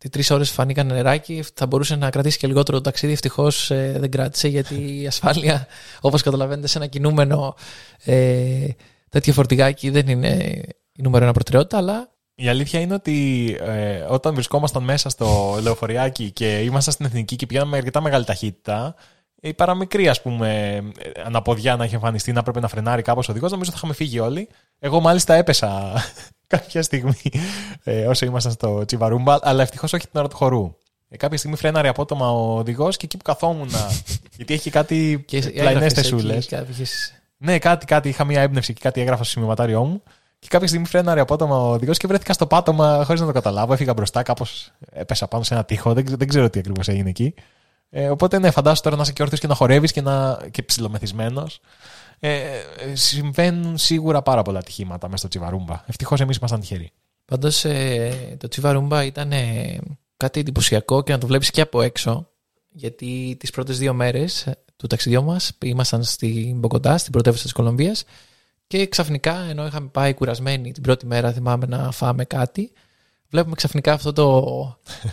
οι τρεις ώρες φανήκαν νεράκι. Θα μπορούσε να κρατήσει και λιγότερο το ταξίδι. Ευτυχώς δεν κράτησε γιατί η *laughs* ασφάλεια, όπως καταλαβαίνετε, σε ένα κινούμενο ε, τέτοιο φορτηγάκι δεν είναι η νούμερο ένα προτεραιότητα. Αλλά Η αλήθεια είναι ότι ε, όταν βρισκόμασταν μέσα στο λεωφοριάκι και ήμασταν στην εθνική και πηγαίναμε με αρκετά μεγάλη ταχύτητα, η παραμικρή ας πούμε ε, αναποδιά να είχε εμφανιστεί, να πρέπει να φρενάρει κάπως ο οδηγός, νομίζω θα είχαμε φύγει όλοι. Εγώ μάλιστα έπεσα *laughs* κάποια στιγμή ε, όσο ήμασταν στο Τσιβαρούμπα, αλλά ευτυχώς όχι την ώρα του χορού. Ε, κάποια στιγμή φρέναρε απότομα ο οδηγός και εκεί που καθόμουν. *laughs* γιατί έχει κάτι και πλαϊνές έγραφες τεσούλε. εκεί κάποιες- Ναι, κάτι, κάτι, είχα μία έμπνευση και κάτι έγραφα στο σημειωματάριό μου. Και κάποια στιγμή φρέναρε απότομα ο οδηγός και βρέθηκα στο πάτωμα χωρίς να το καταλάβω. Έφυγα μπροστά, κάπως έπεσα πάνω σε ένα τείχο. Δεν, δεν ξέρω τι ακριβώς έγινε εκεί. Ε, οπότε ναι, φαντάσου τώρα να είσαι και όρθιος και να χορεύεις και, να, και ψιλομεθυσμένος. Ε, ε, συμβαίνουν σίγουρα πάρα πολλά ατυχήματα μέσα στο τσιβαρούμπα. Ευτυχώς εμείς ήμασταν τυχεροί. Πάντως το Τσιβαρούμπα ήταν ε, κάτι εντυπωσιακό και να το βλέπεις και από έξω. Γιατί τις πρώτες δύο μέρες του ταξιδιού μας ήμασταν στην Μποκοντά, στην πρωτεύουσα της Κολομβίας. Και ξαφνικά, ενώ είχαμε πάει κουρασμένοι την πρώτη μέρα, θυμάμαι να φάμε κάτι, βλέπουμε ξαφνικά αυτό το,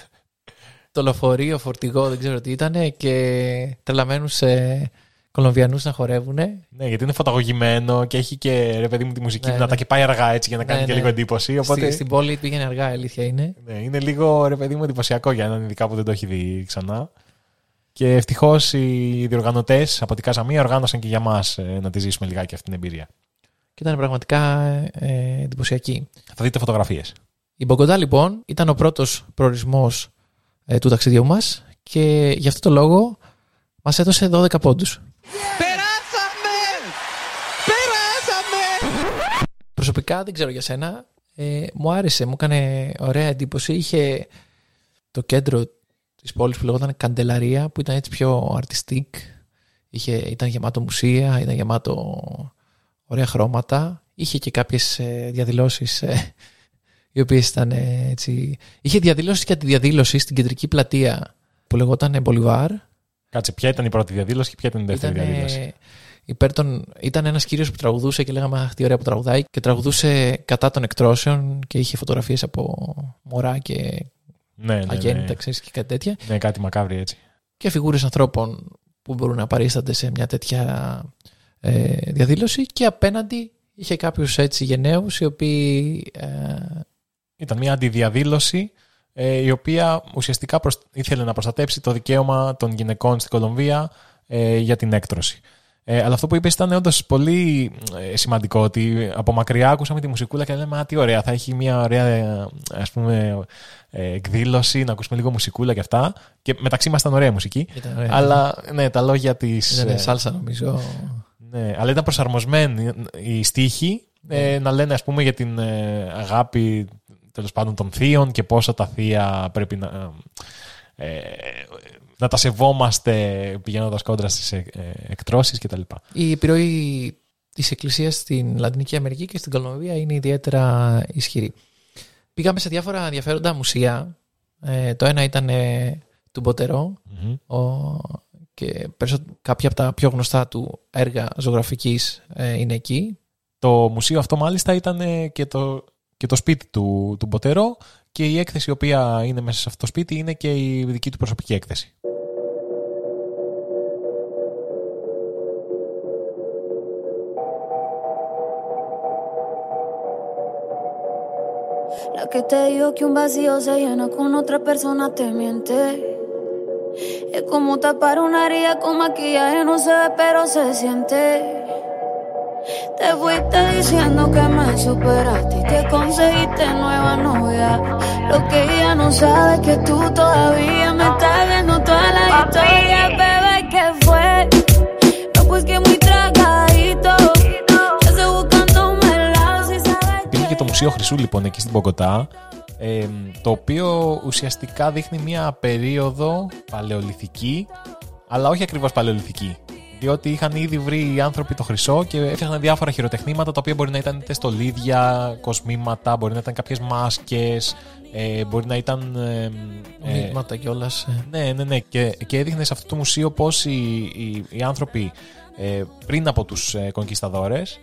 *laughs* το λεωφορείο, φορτηγό, δεν ξέρω τι ήταν, και τρελαμένους ε, Κολομβιανούς να χορεύουν. Ναι, γιατί είναι φωταγωγημένο και έχει και ρε παιδί μου τη μουσική Ναι, δυνατά ναι. και πάει αργά έτσι για να κάνει Ναι, και ναι. λίγο εντύπωση. Οπότε Στη, στην πόλη πήγαινε αργά, η αλήθεια είναι. ναι, είναι λίγο ρε παιδί μου εντυπωσιακό για έναν ειδικά που δεν το έχει δει ξανά. Και ευτυχώς οι διοργανωτές από την Καζαμία οργάνωσαν και για μας να τη ζήσουμε λιγάκι αυτή την εμπειρία. Και ήταν πραγματικά ε, εντυπωσιακή. Θα δείτε φωτογραφίες. Η Μπογκοντά λοιπόν ήταν ο πρώτος προορισμός ε, του ταξιδιού μας και γι' αυτό το λόγο μας έδωσε 12 πόντους. Προσωπικά δεν ξέρω για σένα, ε, μου άρεσε, μου έκανε ωραία εντύπωση. Είχε το κέντρο της πόλης που λεγόταν Καντελαρία που ήταν έτσι πιο artistic. Είχε, ήταν γεμάτο μουσεία, ήταν γεμάτο ωραία χρώματα. Είχε και κάποιες ε, διαδηλώσεις ε, οι οποίες ήταν ε, έτσι. Είχε διαδήλωση και αντιδιαδήλωση στην κεντρική πλατεία που λεγόταν Μπολιβάρ. Κάτσε, ποια ήταν η πρώτη διαδήλωση και ποια ήταν η δεύτερη Ήταν, διαδήλωση; ε, υπέρ των, ήταν ένας κύριος που τραγουδούσε και λέγαμε Αχ, τι ωραία που τραγουδάει και τραγουδούσε κατά των εκτρώσεων και είχε φωτογραφίες από μωρά και Ναι, ναι, ναι. αγέννητα, ξέρεις, και κάτι τέτοια. Ναι, κάτι μακάβρι έτσι. Και φιγούρες ανθρώπων που μπορούν να παρίστανται σε μια τέτοια ε, διαδήλωση και απέναντι είχε κάποιους έτσι γενναίους οι οποίοι ε, Ήταν μια αντιδιαδήλωση ε, η οποία ουσιαστικά προσ- ήθελε να προστατέψει το δικαίωμα των γυναικών στην Κολομβία ε, για την έκτρωση. Ε, αλλά αυτό που είπες ήταν όντως πολύ ε, σημαντικό ότι από μακριά ακούσαμε τη μουσικούλα και λέμε Α, τι ωραία, θα έχει μια ωραία ε, ας πούμε, ε, εκδήλωση, να ακούσουμε λίγο μουσικούλα και αυτά. Και μεταξύ μας ήταν ωραία μουσική. ήταν ωραία. Αλλά ναι, τα λόγια της. Ήταν σάλσα νομίζω. Ναι, αλλά ήταν προσαρμοσμένοι οι στίχοι ε, να λένε ας πούμε για την ε, αγάπη τέλος πάντων των θείων και πόσο τα θεία πρέπει να... Ε, να τα σεβόμαστε πηγαίνοντας κόντρα στις εκτρώσεις κτλ. Η επιρροή της Εκκλησίας στην Λατινική Αμερική και στην Κολομβία είναι ιδιαίτερα ισχυρή. Πήγαμε σε διάφορα ενδιαφέροντα μουσεία. Ε, το ένα ήταν ε, του Μποτερό ο, και περισσο- κάποια από τα πιο γνωστά του έργα ζωγραφικής ε, είναι εκεί. Το μουσείο αυτό μάλιστα ήταν ε, και το, και το σπίτι του, του Μποτερό και η έκθεση η οποία είναι μέσα σε αυτό το σπίτι είναι και η δική του προσωπική έκθεση. La que te dijo que un vacío se llena con otra persona te miente. Es como tapar una herida con maquillaje, no se ve, pero se siente. Te fuiste diciendo que me superaste y que conseguiste nueva novia. Lo que ella no sabe es que tú todavía me estás viendo toda la historia, bebé, ¿qué fue? No, pues que muy tragadito. Ya estoy buscándome el lado, si sabes Υπήρχε και το Μουσείο Χρυσού λοιπόν εκεί στην Ποκοτά, ε, το οποίο ουσιαστικά δείχνει μια περίοδο παλαιολιθική, αλλά όχι ακριβώς παλαιολιθική. Διότι είχαν ήδη βρει οι άνθρωποι το χρυσό και έφτιαχναν διάφορα χειροτεχνήματα τα οποία μπορεί να ήταν είτε στολίδια, κοσμήματα, μπορεί να ήταν κάποιες μάσκες, ε, μπορεί να ήταν. ε, ε, Μείγματα κιόλας. ναι, ναι, ναι. Και, και έδειχνε σε αυτό το μουσείο πώς οι, οι, οι άνθρωποι ε, πριν από τους ε, κονκισταδόρες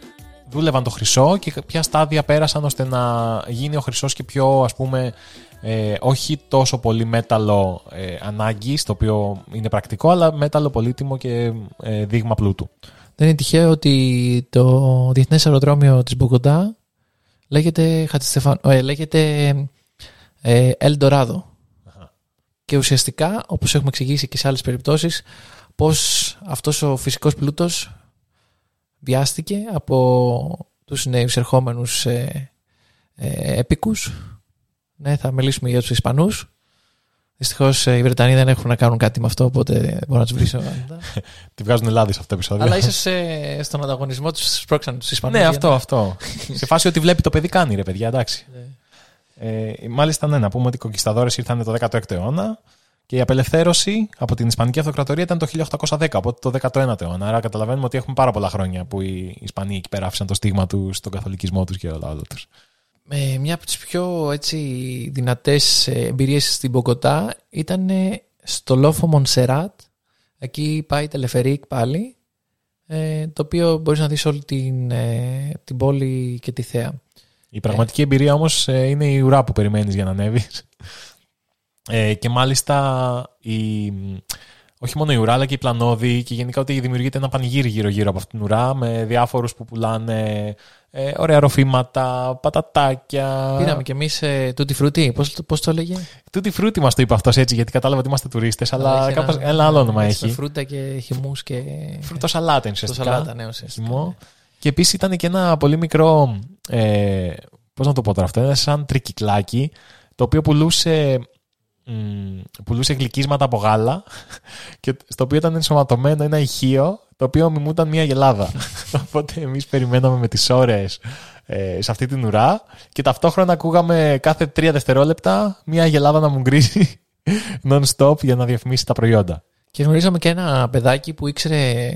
δούλευαν το χρυσό και ποια στάδια πέρασαν ώστε να γίνει ο χρυσός και πιο ας πούμε ε, όχι τόσο πολύ μέταλλο ε, ανάγκη, το οποίο είναι πρακτικό, αλλά μέταλλο πολύτιμο και ε, δείγμα πλούτου. Δεν είναι τυχαίο ότι το διεθνές αεροδρόμιο της Μπογκοντά λέγεται, Χατζηστεφάν- ε, λέγεται ε, El Dorado. Και ουσιαστικά, όπως έχουμε εξηγήσει και σε άλλες περιπτώσεις, πως αυτός ο φυσικός πλούτος βιάστηκε από τους νέους ερχόμενους ε, ε, έπικους. Ναι, θα μιλήσουμε για τους Ισπανούς. Δυστυχώς ε, οι Βρετανοί δεν έχουν να κάνουν κάτι με αυτό, οπότε δεν μπορώ να τους βρίσω. *laughs* Τη βγάζουν λάδι σε αυτό το επεισόδιο. Αλλά ίσως ε, στον ανταγωνισμό τους σπρώξαν τους Ισπανούς. Ναι, αυτό, αυτό. σε φάση ότι βλέπει το παιδί κάνει, ρε παιδιά, εντάξει. Ε, μάλιστα, ναι, να πούμε ότι οι κονκισταδόρε ήρθαν το 16ο αιώνα και η απελευθέρωση από την Ισπανική Αυτοκρατορία ήταν το 1810, οπότε το 19ο αιώνα. Άρα καταλαβαίνουμε ότι έχουμε πάρα πολλά χρόνια που οι Ισπανοί εκεί πέρα άφησαν το στίγμα τους στον καθολικισμό τους και όλα όλα τους. Ε, μια από τις πιο έτσι, δυνατές ε, εμπειρίες στην Μποκοτά ήταν ε, στο λόφο Μονσεράτ. Εκεί πάει τελεφερίκ πάλι, ε, το οποίο μπορείς να δεις όλη την, ε, την πόλη και τη θέα. Η πραγματική εμπειρία όμως είναι η ουρά που περιμένεις για να ανέβεις. Ε, και μάλιστα η, όχι μόνο η ουρά, αλλά και η πλανόδη και γενικά ότι δημιουργείται ένα πανηγύρι γύρω-γύρω από αυτήν την ουρά με διάφορους που πουλάνε ε, ωραία ροφήματα, πατατάκια. Πήραμε κι εμείς ε, τούτη φρούτη, πώς, πώς το έλεγε; Τούτη φρούτη μας το είπε αυτός έτσι, γιατί κατάλαβα ότι είμαστε τουρίστες, αλλά Έχει κάπως, ένα, άλλο όνομα έτσι, με έχει. Φρούτα και χυμούς και... Φρούτο σαλάτα είναι Το ουσιαστικά. σαλάτα, ναι, ουσιαστικά. χυμό. Και επίσης ήταν και ένα πολύ μικρό. Ε, Πώς να το πω τώρα αυτό, ένα σαν τρικυκλάκι, το οποίο πουλούσε, μ, πουλούσε γλυκίσματα από γάλα και στο οποίο ήταν ενσωματωμένο ένα ηχείο το οποίο μιμούταν μια γελάδα. *laughs* Οπότε εμείς περιμέναμε με τις ώρες ε, σε αυτή την ουρά και ταυτόχρονα ακούγαμε κάθε τρία δευτερόλεπτα μια γελάδα να μου γκρίζει *laughs* non-stop για να διαφημίσει τα προϊόντα. Και γνωρίζαμε και ένα παιδάκι που ήξερε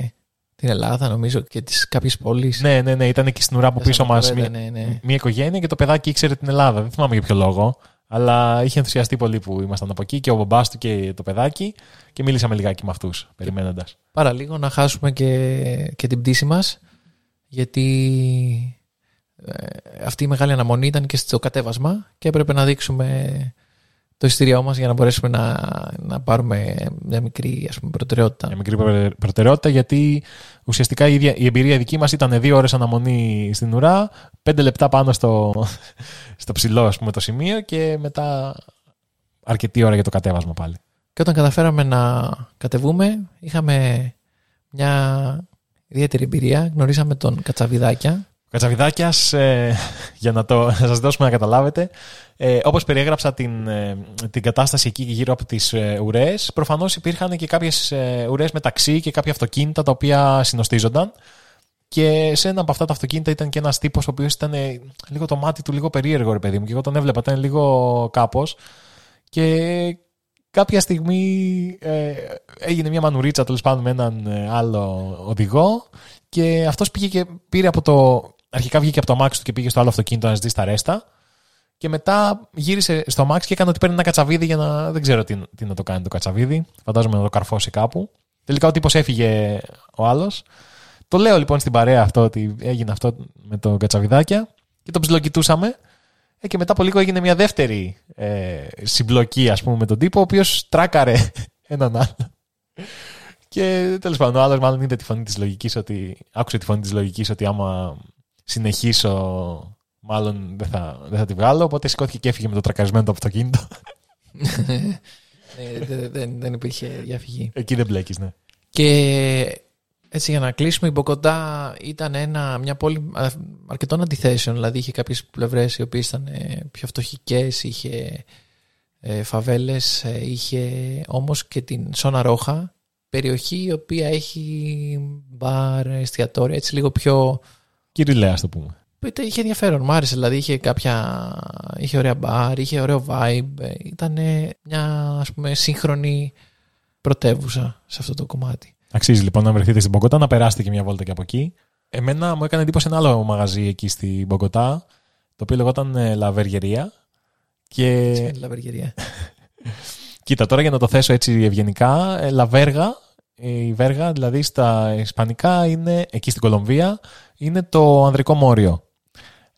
την Ελλάδα, νομίζω, και τις κάποιες πόλεις. Ναι, ναι, ναι, ήταν εκεί στην ουρά από πίσω μας Ναι, ναι, ναι. μια οικογένεια και το παιδάκι ήξερε την Ελλάδα. Δεν θυμάμαι για ποιο λόγο. Αλλά είχε ενθουσιαστεί πολύ που ήμασταν από εκεί και ο μπαμπάς του και το παιδάκι και μίλησαμε λιγάκι με αυτούς, περιμένοντας. Πάρα λίγο να χάσουμε και, και την πτήση μας, γιατί ε, αυτή η μεγάλη αναμονή ήταν και στο κατέβασμα και έπρεπε να δείξουμε το ειστήριό μας για να μπορέσουμε να, να πάρουμε μια μικρή ας πούμε, προτεραιότητα. Μια μικρή πρω- προτεραιότητα γιατί ουσιαστικά η, ίδια, η εμπειρία δική μας ήταν δύο ώρες αναμονή στην ουρά, πέντε λεπτά πάνω στο, *laughs* στο ψηλό ας πούμε, το σημείο και μετά αρκετή ώρα για το κατέβασμα πάλι. Και όταν καταφέραμε να κατεβούμε, είχαμε μια ιδιαίτερη εμπειρία. Γνωρίσαμε τον Κατσαβιδάκια. Ο Κατσαβιδάκιας, ε, για να, το, να σας δώσουμε να καταλάβετε, ε, όπως περιέγραψα την, ε, την κατάσταση εκεί γύρω από τις ε, ουρές, προφανώς υπήρχαν και κάποιες ε, ουρές μεταξύ και κάποια αυτοκίνητα τα οποία συνοστίζονταν. Και σε ένα από αυτά τα αυτοκίνητα ήταν και ένας τύπος ο οποίος ήταν ε, λίγο το μάτι του λίγο περίεργο, ρε παιδί μου. Και εγώ τον έβλεπα, ήταν λίγο κάπως. Και κάποια στιγμή ε, έγινε μια μανουρίτσα τέλος πάντων με έναν ε, άλλο οδηγό και αυτός πήγε και πήρε από το... Αρχικά βγήκε από το αμάξι του και πήγε στο άλλο αυτοκίνητο να ζητήσει τα ρέστα και μετά γύρισε στο αμάξι και έκανε ότι παίρνει ένα κατσαβίδι για να... Δεν ξέρω τι, τι να το κάνει το κατσαβίδι. Φαντάζομαι να το καρφώσει κάπου. Τελικά ο τύπος έφυγε ο άλλος. Το λέω λοιπόν στην παρέα αυτό ότι έγινε αυτό με το κατσαβιδάκια και το ψιλοκοιτούσαμε. Ε, και μετά από λίγο έγινε μια δεύτερη ε, συμπλοκή, ας πούμε, με τον τύπο, ο οποίος τράκαρε *laughs* έναν άλλο. Και τέλος πάντων, ο άλλος μάλλον είδε τη φωνή της λογικής ότι. Άκουσε τη φωνή της λογικής ότι άμα συνεχίσω, μάλλον δεν θα, δεν θα τη βγάλω. Οπότε σηκώθηκε και έφυγε με το τρακαρισμένο το αυτοκίνητο. *laughs* Ε, δεν- δεν, δεν υπήρχε διαφυγή. Εκεί δεν μπλέκεις, ναι. Και έτσι για να κλείσουμε, η Μποκοντά ήταν ένα, μια πόλη α, αρκετών αντιθέσεων. Δηλαδή είχε κάποιες πλευρές οι οποίες ήταν ε, πιο φτωχικές, είχε ε, φαβέλες, ε, είχε όμως και την Σόνα Ρόχα, περιοχή η οποία έχει μπαρ, εστιατόρια, έτσι λίγο πιο... Κυριλαία, ας το πούμε. Είτε είχε ενδιαφέρον, μου άρεσε. Δηλαδή είχε κάποια. είχε ωραία μπαρ, είχε ωραίο vibe. Ήταν μια ας πούμε σύγχρονη πρωτεύουσα σε αυτό το κομμάτι. Αξίζει λοιπόν να βρεθείτε στην Μπογκοτά, να περάσετε και μια βόλτα και από εκεί. Εμένα μου έκανε εντύπωση ένα άλλο μαγαζί εκεί στην Μπογκοτά, το οποίο λεγόταν ε, Λαβεργερία. Και *laughs* Σημαίνει λαβεργερία. Κοίτα, τώρα για να το θέσω έτσι ευγενικά, ε, λαβέργα, ε, η βέργα δηλαδή στα ισπανικά είναι, εκεί στην Κολομβία, είναι το ανδρικό μόριο.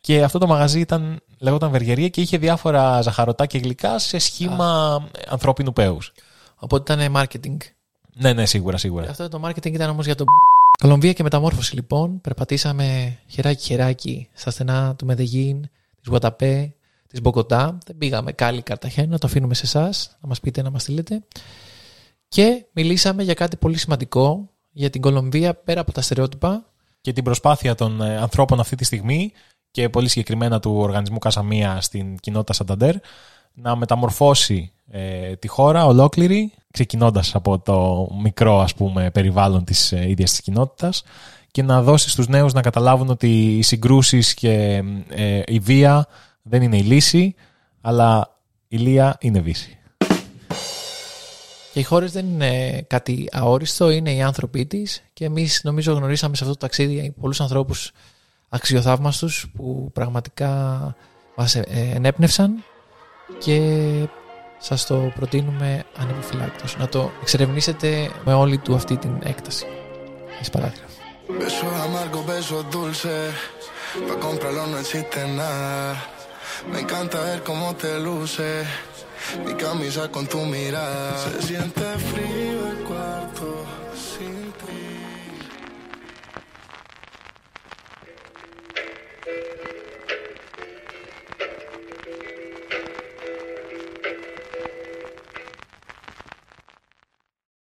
Και αυτό το μαγαζί ήταν, λεγόταν βεργερία και είχε διάφορα ζαχαρωτά και γλυκά σε σχήμα ανθρώπινου πέους. Οπότε ήταν marketing. Ναι, ναι, σίγουρα, σίγουρα. Αυτό το marketing ήταν όμως για το. Κολομβία και μεταμόρφωση λοιπόν. Περπατήσαμε χεράκι-χεράκι στα στενά του Μεδεγίν, της Γουαταπέ, της Μποκοτά. Δεν πήγαμε κάλλη Καρταχένα, το αφήνουμε σε εσάς να μας πείτε, να μας στείλετε. Και μιλήσαμε για κάτι πολύ σημαντικό για την Κολομβία πέρα από τα στερεότυπα. Και την προσπάθεια των ε, ανθρώπων αυτή τη στιγμή και πολύ συγκεκριμένα του οργανισμού Κασαμία στην κοινότητα Σανταντέρ να μεταμορφώσει ε, τη χώρα ολόκληρη, ξεκινώντας από το μικρό ας πούμε, περιβάλλον της ε, ίδιας της κοινότητας και να δώσει στους νέους να καταλάβουν ότι οι συγκρούσεις και ε, η βία δεν είναι η λύση, αλλά η λία είναι βύση. Και οι χώρες δεν είναι κάτι αόριστο, είναι οι άνθρωποι της. Και εμείς νομίζω γνωρίσαμε σε αυτό το ταξίδι πολλούς ανθρώπους αξιοθαύμαστους που πραγματικά μας ενέπνευσαν και σας το προτείνουμε ανεπιφυλάκτως να το εξερευνήσετε με όλη του αυτή την έκταση. Έχεις παράθυρο. Besos amargos, besos dulces. Pa' comprarlo no existe nada. Me encanta ver cómo te luce. Mi camisa con tu mirada. Se siente frío el cuarto.